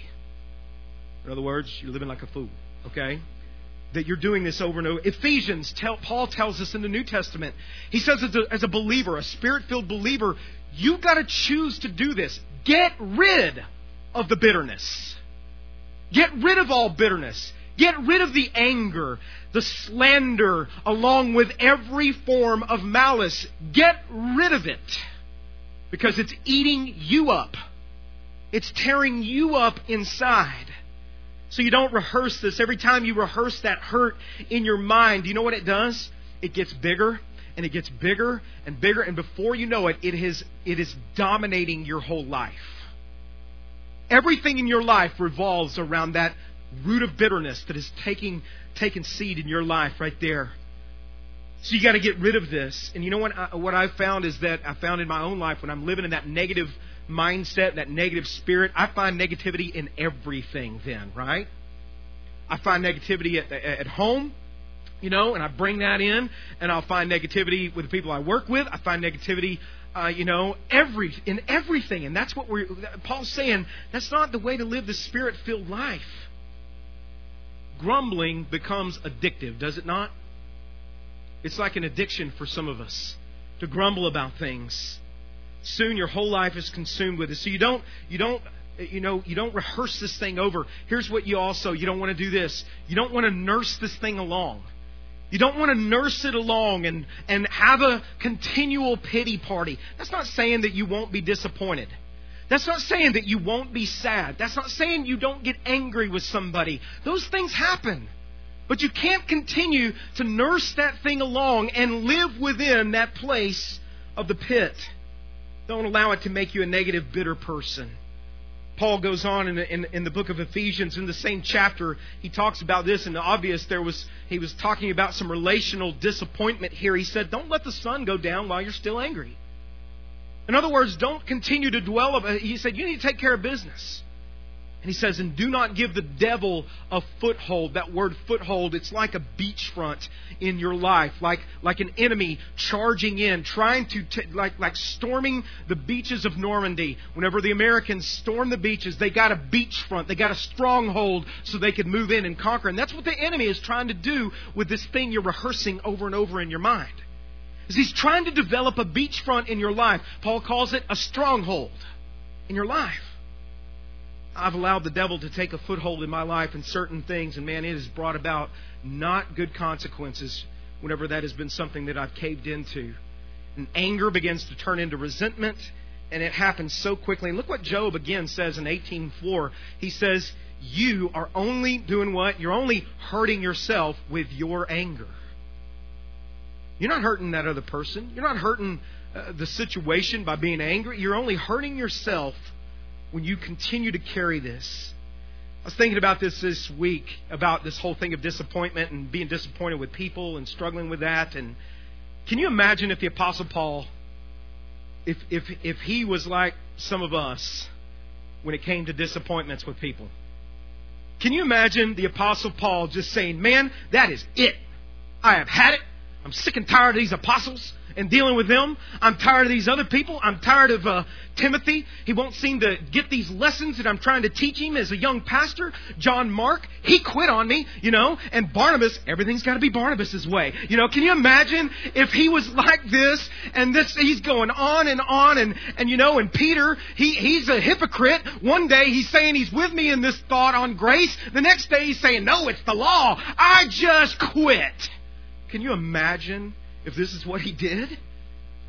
In other words, you're living like a fool. Okay? That you're doing this over and over. Ephesians, tell, Paul tells us in the New Testament, he says as a, as a believer, a spirit filled believer, you've got to choose to do this. Get rid of the bitterness. Get rid of all bitterness. Get rid of the anger, the slander, along with every form of malice. Get rid of it. Because it's eating you up. It's tearing you up inside. So you don't rehearse this. Every time you rehearse that hurt in your mind, do you know what it does? It gets bigger and it gets bigger and bigger, and before you know it, it is, it is dominating your whole life. Everything in your life revolves around that root of bitterness that is taking, taking seed in your life right there. So you got to get rid of this. And you know what? I, what I've found is that I found in my own life when I'm living in that negative mindset, that negative spirit, I find negativity in everything. Then, right? I find negativity at, at home, you know, and I bring that in, and I'll find negativity with the people I work with. I find negativity uh, you know, every in everything, and that's what we're. Paul's saying that's not the way to live the spirit-filled life. Grumbling becomes addictive, does it not? It's like an addiction for some of us to grumble about things. Soon your whole life is consumed with it. So you don't, you don't, you know, you don't rehearse this thing over. Here's what you also, you don't want to do this. You don't want to nurse this thing along. You don't want to nurse it along and, and have a continual pity party. That's not saying that you won't be disappointed. That's not saying that you won't be sad. That's not saying you don't get angry with somebody. Those things happen. But you can't continue to nurse that thing along and live within that place of the pit. Don't allow it to make you a negative, bitter person. Paul goes on in the, in, in, the book of Ephesians in the same chapter. He talks about this, and obvious there was he was talking about some relational disappointment here. He said, "Don't let the sun go down while you're still angry." In other words, don't continue to dwell. Uh, he said, "You need to take care of business." And he says, and do not give the devil a foothold. That word foothold, it's like a beachfront in your life, like, like an enemy charging in, trying to, t- like, like storming the beaches of Normandy. Whenever the Americans stormed the beaches, they got a beachfront, they got a stronghold so they could move in and conquer. And that's what the enemy is trying to do with this thing you're rehearsing over and over in your mind. Is he's trying to develop a beachfront in your life. Paul calls it a stronghold in your life. I've allowed the devil to take a foothold in my life in certain things, and man, it has brought about not good consequences whenever that has been something that I've caved into. And anger begins to turn into resentment, and it happens so quickly. And look what Job again says in 18:4. He says, "You are only doing what? You're only hurting yourself with your anger. You're not hurting that other person. You're not hurting uh, the situation by being angry. You're only hurting yourself." When you continue to carry this. I was thinking about this this week, about this whole thing of disappointment and being disappointed with people and struggling with that. And can you imagine if the Apostle Paul, if, if, if he was like some of us when it came to disappointments with people? Can you imagine the Apostle Paul just saying, Man, that is it. I have had it. I'm sick and tired of these apostles. And dealing with them. I'm tired of these other people. I'm tired of uh, Timothy. He won't seem to get these lessons that I'm trying to teach him as a young pastor. John Mark, he quit on me, you know. And Barnabas, everything's got to be Barnabas's way. You know, can you imagine if he was like this and this, he's going on and on and, and you know, and Peter, he, he's a hypocrite. One day he's saying he's with me in this thought on grace. The next day he's saying, no, it's the law. I just quit. Can you imagine if this is what he did?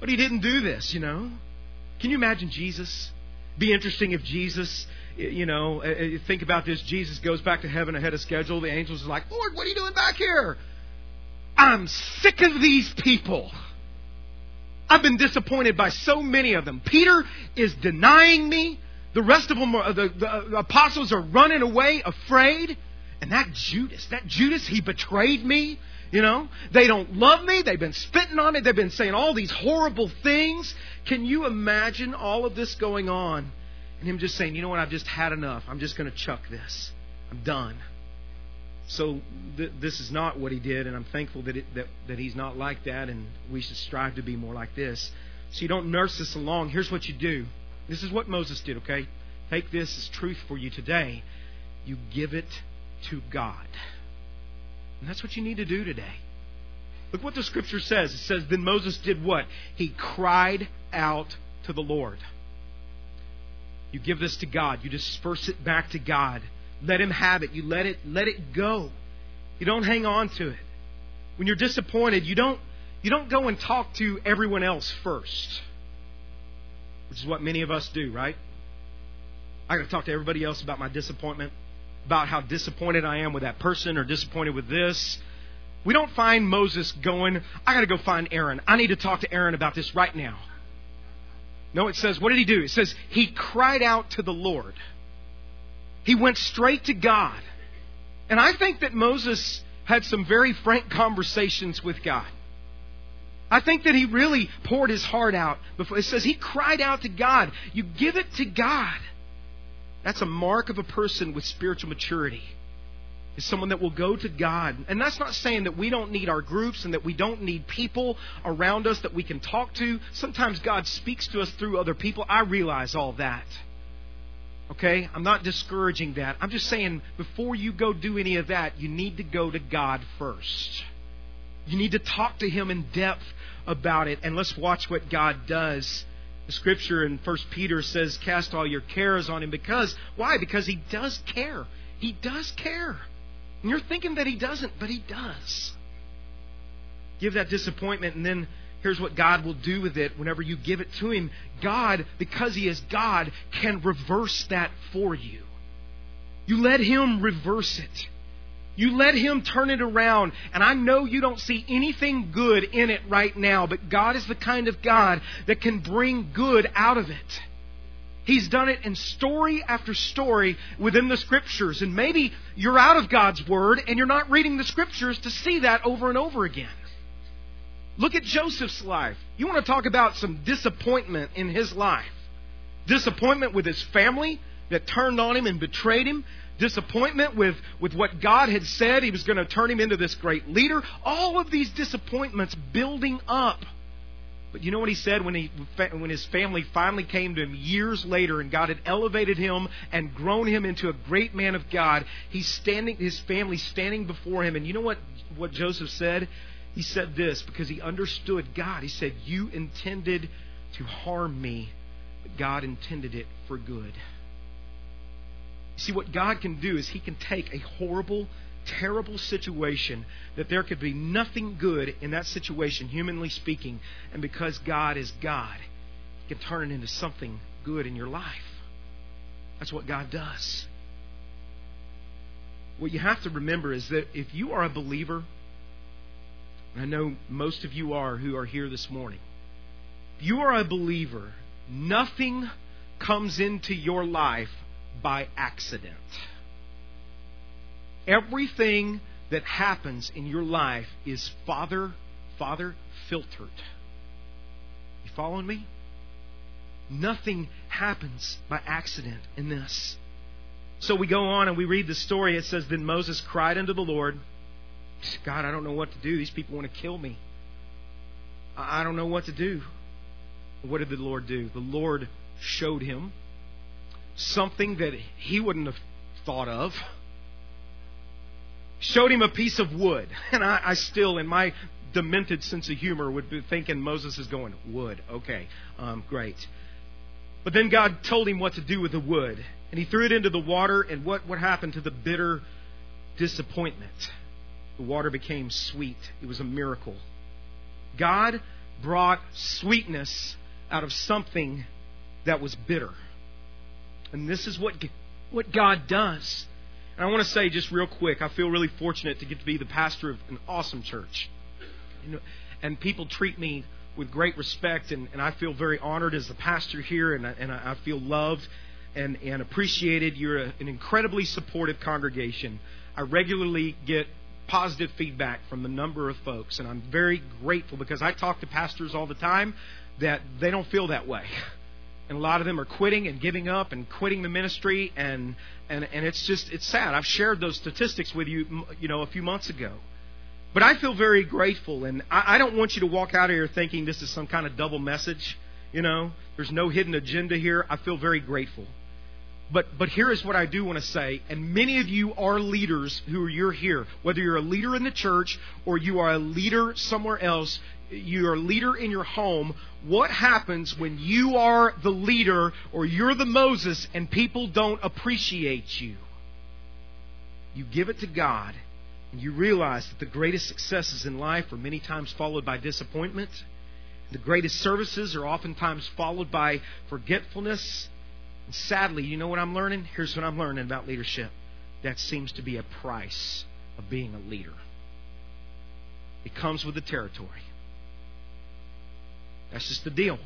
But he didn't do this, you know. Can you imagine Jesus? Be interesting if Jesus, you know, uh, uh, think about this. Jesus goes back to heaven ahead of schedule. The angels are like, Lord, what are you doing back here? I'm sick of these people. I've been disappointed by so many of them. Peter is denying me. The rest of them, are, the, the apostles are running away afraid. And that Judas, that Judas, he betrayed me. You know, they don't love me. They've been spitting on me. They've been saying all these horrible things. Can you imagine all of this going on? And him just saying, you know what, I've just had enough. I'm just going to chuck this. I'm done. So th- this is not what he did, and I'm thankful that, it, that, that he's not like that, and we should strive to be more like this. So you don't nurse this along. Here's what you do. This is what Moses did, okay? Take this as truth for you today. You give it to God. And that's what you need to do today. Look what the scripture says. It says, Then Moses did what? He cried out to the Lord. You give this to God. You disperse it back to God. Let Him have it. You let it let it go. You don't hang on to it. When you're disappointed, you don't you don't go and talk to everyone else first. Which is what many of us do, right? I gotta talk to everybody else about my disappointment about how disappointed I am with that person or disappointed with this. We don't find Moses going, I got to go find Aaron. I need to talk to Aaron about this right now. No, it says, what did he do? It says, he cried out to the Lord. He went straight to God. And I think that Moses had some very frank conversations with God. I think that he really poured his heart out before. It says he cried out to God. You give it to God. That's a mark of a person with spiritual maturity. Is someone that will go to God. And that's not saying that we don't need our groups and that we don't need people around us that we can talk to. Sometimes God speaks to us through other people. I realize all that. Okay? I'm not discouraging that. I'm just saying before you go do any of that, you need to go to God first. You need to talk to Him in depth about it. And let's watch what God does the scripture in 1 Peter says, Cast all your cares on him because, why? Because he does care. He does care. And you're thinking that he doesn't, but he does. Give that disappointment, and then here's what God will do with it whenever you give it to him. God, because he is God, can reverse that for you. You let him reverse it. You let Him turn it around. And I know you don't see anything good in it right now, but God is the kind of God that can bring good out of it. He's done it in story after story within the Scriptures. And maybe you're out of God's Word and you're not reading the Scriptures to see that over and over again. Look at Joseph's life. You want to talk about some disappointment in his life. Disappointment with his family that turned on him and betrayed him disappointment with, with what God had said. He was going to turn him into this great leader. All of these disappointments building up. But you know what he said when, he, when his family finally came to him years later and God had elevated him and grown him into a great man of God? He's standing, his family standing before him. And you know what, what Joseph said? He said this because he understood God. He said, You intended to harm me, but God intended it for good. See, what God can do is He can take a horrible, terrible situation that there could be nothing good in that situation, humanly speaking, and because God is God, He can turn it into something good in your life. That's what God does. What you have to remember is that if you are a believer, I know most of you are who are here this morning, if you are a believer, nothing comes into your life by accident. Everything that happens in your life is Father, Father filtered. You following me? Nothing happens by accident in this. So we go on and we read the story. It says, Then Moses cried unto the Lord, God, I don't know what to do. These people want to kill me. I don't know what to do. What did the Lord do? The Lord showed him something that he wouldn't have thought of. Showed him a piece of wood. And I, I still, in my demented sense of humor, would be thinking Moses is going, Wood. Okay, um, great. But then God told him what to do with the wood. And he threw it into the water, and what, what happened to the bitter disappointment? The water became sweet. It was a miracle. God brought sweetness out of something that was bitter. And this is what, what God does. And I want to say just real quick, I feel really fortunate to get to be the pastor of an awesome church. You know, and people treat me with great respect, and, and I feel very honored as the pastor here, and I, and I feel loved and, and appreciated. You're a, an incredibly supportive congregation. I regularly get positive feedback from a number of folks, and I'm very grateful because I talk to pastors all the time that they don't feel that way. And a lot of them are quitting and giving up and quitting the ministry, and, and, and it's just, it's sad. I've shared those statistics with you, you know, a few months ago. But I feel very grateful, and I, I don't want you to walk out of here thinking this is some kind of double message. You know, there's no hidden agenda here. I feel very grateful. But, but here is what I do want to say, and many of you are leaders who are you're here. Whether you're a leader in the church or you are a leader somewhere else, you're a leader in your home. What happens when you are the leader or you're the Moses and people don't appreciate you? You give it to God, and you realize that the greatest successes in life are many times followed by disappointment. The greatest services are oftentimes followed by forgetfulness and sadly, you know what I'm learning? Here's what I'm learning about leadership. That seems to be a price of being a leader. It comes with the territory. That's just the deal.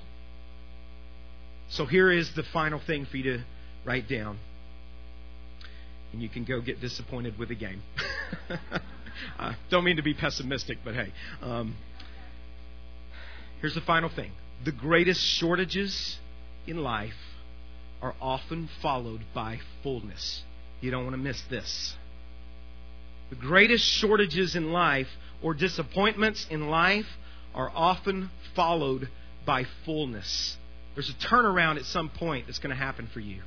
So here is the final thing for you to write down. And you can go get disappointed with the game. I don't mean to be pessimistic, but hey. Um, here's the final thing the greatest shortages in life are often followed by fullness. You don't want to miss this. The greatest shortages in life or disappointments in life are often followed by fullness. There's a turnaround at some point that's going to happen for you.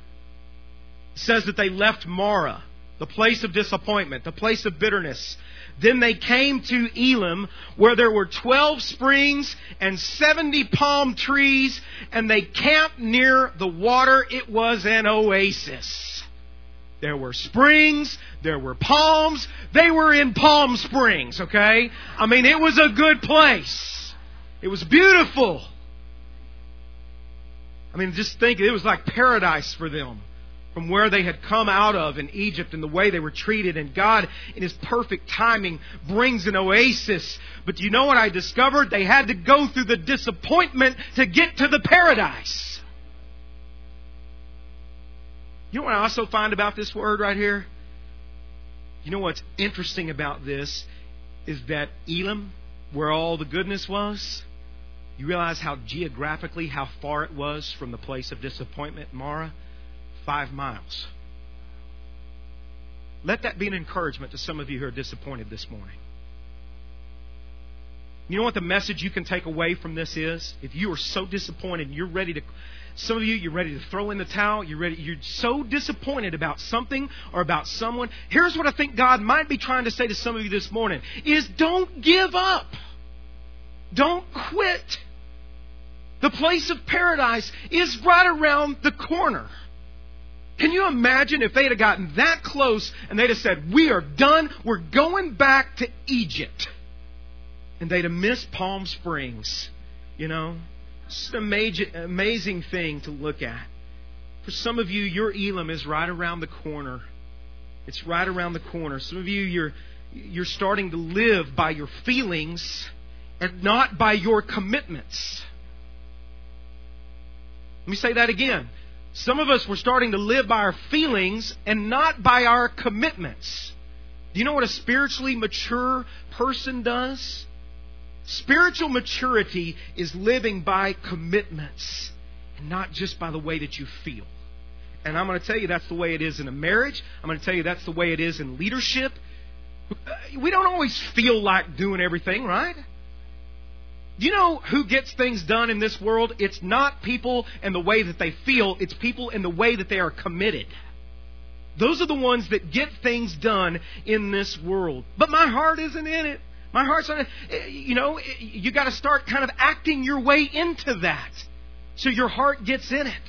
It says that they left Marah, the place of disappointment, the place of bitterness, then they came to Elim, where there were 12 springs and 70 palm trees, and they camped near the water. It was an oasis. There were springs, there were palms, they were in Palm Springs, okay? I mean, it was a good place. It was beautiful. I mean, just think, it was like paradise for them from where they had come out of in Egypt and the way they were treated. And God, in His perfect timing, brings an oasis. But you know what I discovered? They had to go through the disappointment to get to the paradise. You know what I also find about this word right here? You know what's interesting about this is that Elim, where all the goodness was, you realize how geographically how far it was from the place of disappointment, Marah? five miles. Let that be an encouragement to some of you who are disappointed this morning. You know what the message you can take away from this is? If you are so disappointed you're ready to, some of you, you're ready to throw in the towel, you're ready, you're so disappointed about something or about someone. Here's what I think God might be trying to say to some of you this morning is don't give up. Don't quit. The place of paradise is right around the corner. Can you imagine if they'd have gotten that close and they'd have said, We are done, we're going back to Egypt? And they'd have missed Palm Springs. You know? It's an amazing, amazing thing to look at. For some of you, your Elim is right around the corner. It's right around the corner. Some of you, you're, you're starting to live by your feelings and not by your commitments. Let me say that again. Some of us were starting to live by our feelings and not by our commitments. Do you know what a spiritually mature person does? Spiritual maturity is living by commitments and not just by the way that you feel. And I'm going to tell you that's the way it is in a marriage. I'm going to tell you that's the way it is in leadership. Uh, we don't always feel like doing everything, right? You know who gets things done in this world? It's not people and the way that they feel, it's people and the way that they are committed. Those are the ones that get things done in this world. But my heart isn't in it. My heart's not, you know, you got to start kind of acting your way into that so your heart gets in it.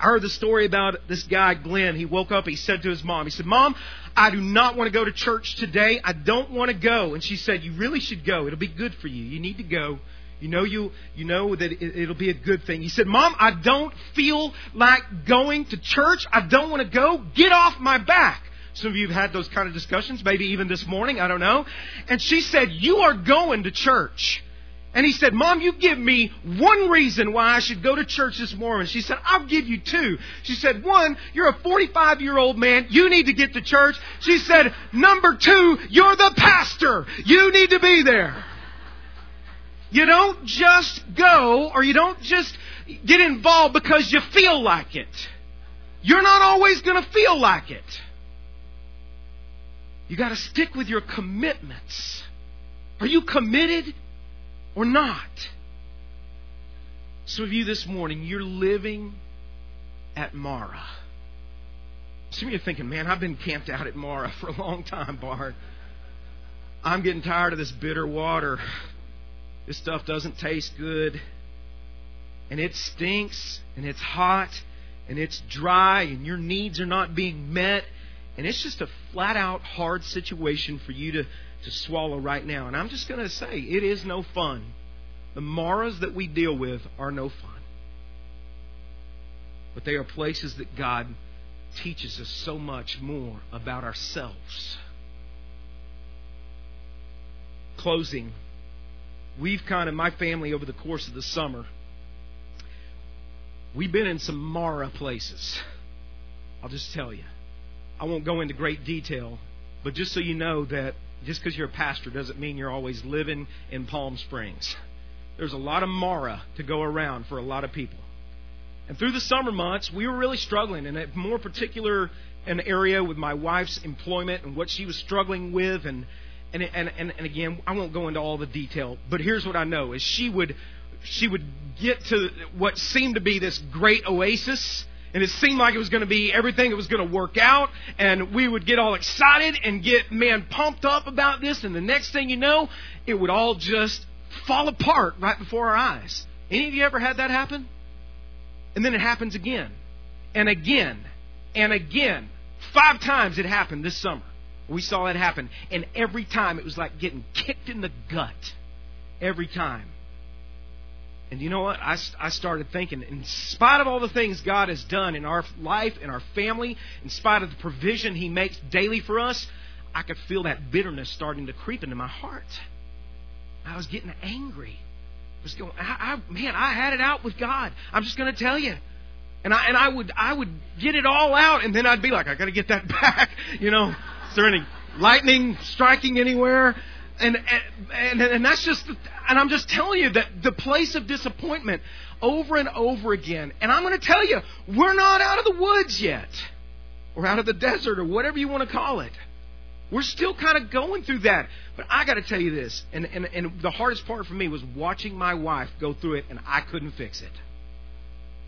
I heard the story about this guy, Glenn. He woke up, he said to his mom, he said, Mom, I do not want to go to church today. I don't want to go. And she said, You really should go. It'll be good for you. You need to go. You know you you know that it'll be a good thing. He said, "Mom, I don't feel like going to church. I don't want to go. Get off my back." Some of you have had those kind of discussions, maybe even this morning, I don't know. And she said, "You are going to church." And he said, Mom, you give me one reason why I should go to church this morning. She said, I'll give you two. She said, one, you're a 45 year old man. You need to get to church. She said, number two, you're the pastor. You need to be there. You don't just go or you don't just get involved because you feel like it. You're not always going to feel like it. You got to stick with your commitments. Are you committed or not. Some of you this morning, you're living at Marah. Some of you are thinking, man, I've been camped out at Marah for a long time, Bart. I'm getting tired of this bitter water. This stuff doesn't taste good. And it stinks, and it's hot, and it's dry, and your needs are not being met. And it's just a flat out hard situation for you to to swallow right now. And I'm just going to say, it is no fun. The Marahs that we deal with are no fun. But they are places that God teaches us so much more about ourselves. Closing, we've kind of, my family over the course of the summer, we've been in some Marah places. I'll just tell you. I won't go into great detail, but just so you know that just because you're a pastor doesn't mean you're always living in Palm Springs. There's a lot of Marah to go around for a lot of people. And through the summer months, we were really struggling, and a more particular an area with my wife's employment and what she was struggling with, and and and and, and again, I won't go into all the detail, but here's what I know: is she would she would get to what seemed to be this great oasis and it seemed like it was going to be everything that was going to work out. And we would get all excited and get, man, pumped up about this. And the next thing you know, it would all just fall apart right before our eyes. Any of you ever had that happen? And then it happens again and again and again. Five times it happened this summer. We saw it happen. And every time it was like getting kicked in the gut. Every time. And you know what? I, I started thinking, in spite of all the things God has done in our life, in our family, in spite of the provision He makes daily for us, I could feel that bitterness starting to creep into my heart. I was getting angry. I was going, I, I, man, I had it out with God. I'm just going to tell you. And I, and I would, I would get it all out, and then I'd be like, I got to get that back. You know, is there any lightning striking anywhere? And, and, and that's just, and I'm just telling you that the place of disappointment over and over again. And I'm going to tell you, we're not out of the woods yet, or out of the desert, or whatever you want to call it. We're still kind of going through that. But I got to tell you this, and, and, and the hardest part for me was watching my wife go through it, and I couldn't fix it.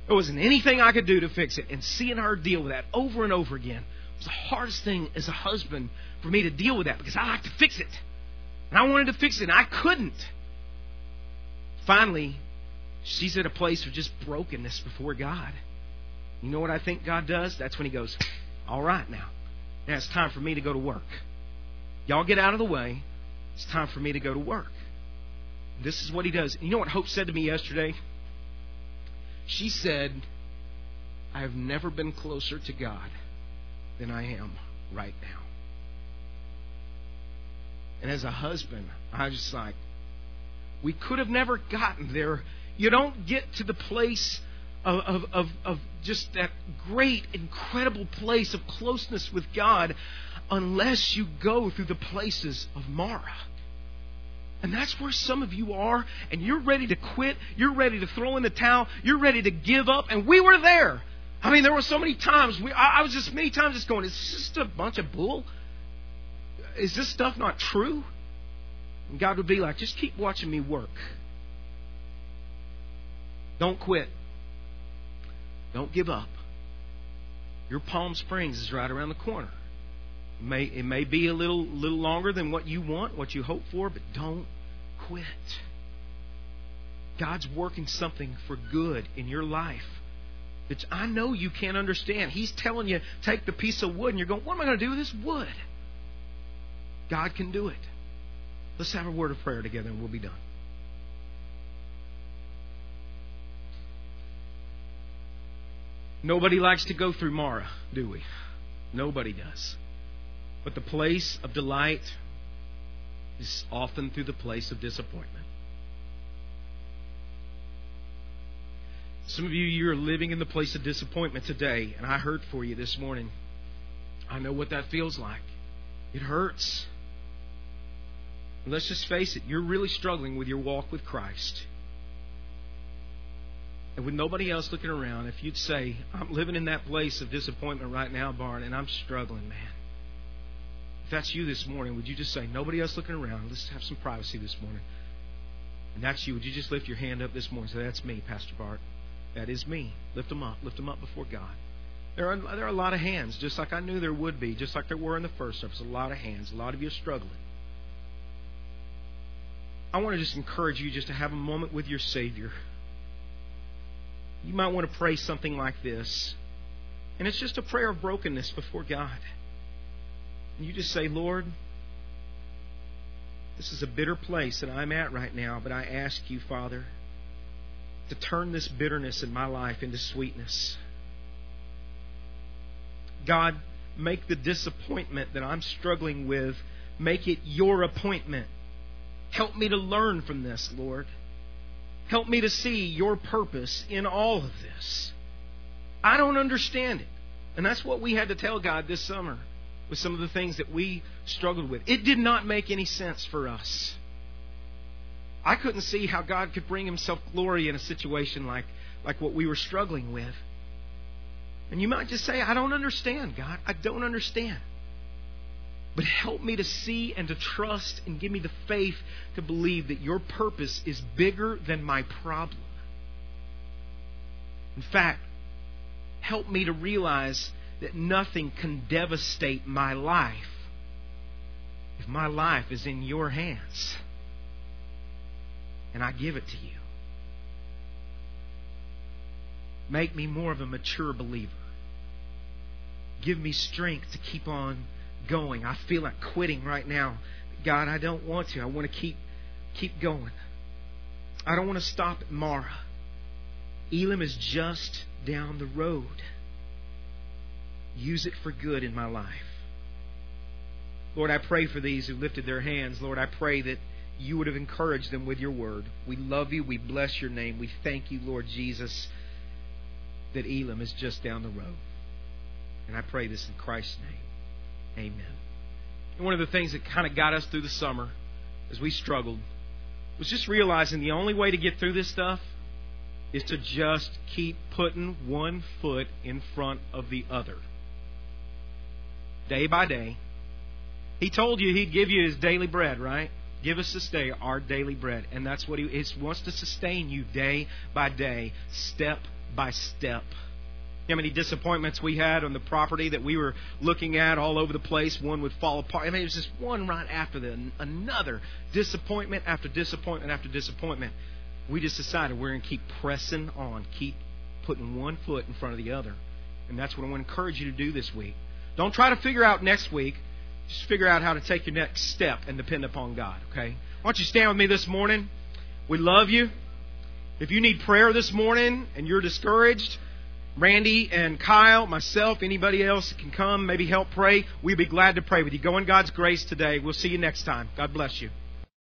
There wasn't anything I could do to fix it, and seeing her deal with that over and over again was the hardest thing as a husband for me to deal with that because I like to fix it. And I wanted to fix it, and I couldn't. Finally, she's at a place of just brokenness before God. You know what I think God does? That's when He goes, All right, now. Now it's time for me to go to work. Y'all get out of the way. It's time for me to go to work. This is what He does. You know what Hope said to me yesterday? She said, I have never been closer to God than I am right now. And as a husband, I was just like, we could have never gotten there. You don't get to the place of, of, of, just that great, incredible place of closeness with God unless you go through the places of Marah. And that's where some of you are, and you're ready to quit. You're ready to throw in the towel. You're ready to give up. And we were there. I mean, there were so many times. We, I, I was just many times just going, "It's just a bunch of bull." Is this stuff not true? And God would be like, just keep watching me work. Don't quit. Don't give up. Your Palm Springs is right around the corner. It may, it may be a little, little longer than what you want, what you hope for, but don't quit. God's working something for good in your life that I know you can't understand. He's telling you, take the piece of wood, and you're going, what am I going to do with this wood? God can do it. Let's have a word of prayer together, and we'll be done. Nobody likes to go through Marah, do we? Nobody does. But the place of delight is often through the place of disappointment. Some of you, you're living in the place of disappointment today, and I hurt for you this morning. I know what that feels like. It hurts. Let's just face it, you're really struggling with your walk with Christ. And with nobody else looking around, if you'd say, I'm living in that place of disappointment right now, Bart, and I'm struggling, man. If that's you this morning, would you just say, nobody else looking around? Let's have some privacy this morning. And that's you. Would you just lift your hand up this morning? Say, that's me, Pastor Bart. That is me. Lift them up. Lift them up before God. There are, there are a lot of hands, just like I knew there would be, just like there were in the first service. A lot of hands. A lot of you are struggling. I want to just encourage you just to have a moment with your Savior you might want to pray something like this. And it's just a prayer of brokenness before God. And you just say, Lord, this is a bitter place that I'm at right now, but I ask you, Father, to turn this bitterness in my life into sweetness. God, make the disappointment that I'm struggling with, make it your appointment. Help me to learn from this, Lord. Help me to see your purpose in all of this. I don't understand it. And that's what we had to tell God this summer with some of the things that we struggled with. It did not make any sense for us. I couldn't see how God could bring himself glory in a situation like, like what we were struggling with. And you might just say, I don't understand, God. I don't understand. But help me to see and to trust and give me the faith to believe that your purpose is bigger than my problem. In fact, help me to realize that nothing can devastate my life if my life is in your hands. And I give it to you. Make me more of a mature believer. Give me strength to keep on going. I feel like quitting right now. God, I don't want to. I want to keep keep going. I don't want to stop at Marah. Elim is just down the road. Use it for good in my life. Lord, I pray for these who lifted their hands. Lord, I pray that you would have encouraged them with your word. We love you. We bless your name. We thank you, Lord Jesus, that Elim is just down the road. And I pray this in Christ's name. Amen. And one of the things that kind of got us through the summer as we struggled was just realizing the only way to get through this stuff is to just keep putting one foot in front of the other. Day by day. He told you he'd give you his daily bread, right? Give us this day our daily bread. And that's what he, wants to sustain you day by day, step by step how many disappointments we had on the property that we were looking at all over the place. One would fall apart. I mean, it was just one right after the another disappointment after disappointment after disappointment. We just decided we're going to keep pressing on, keep putting one foot in front of the other, and that's what I want to encourage you to do this week. Don't try to figure out next week. Just figure out how to take your next step and depend upon God. Okay? Why don't you stand with me this morning? We love you. If you need prayer this morning and you're discouraged Randy and Kyle, myself, anybody else can come, maybe help pray. We'd be glad to pray with you. Go in God's grace today. We'll see you next time. God bless you.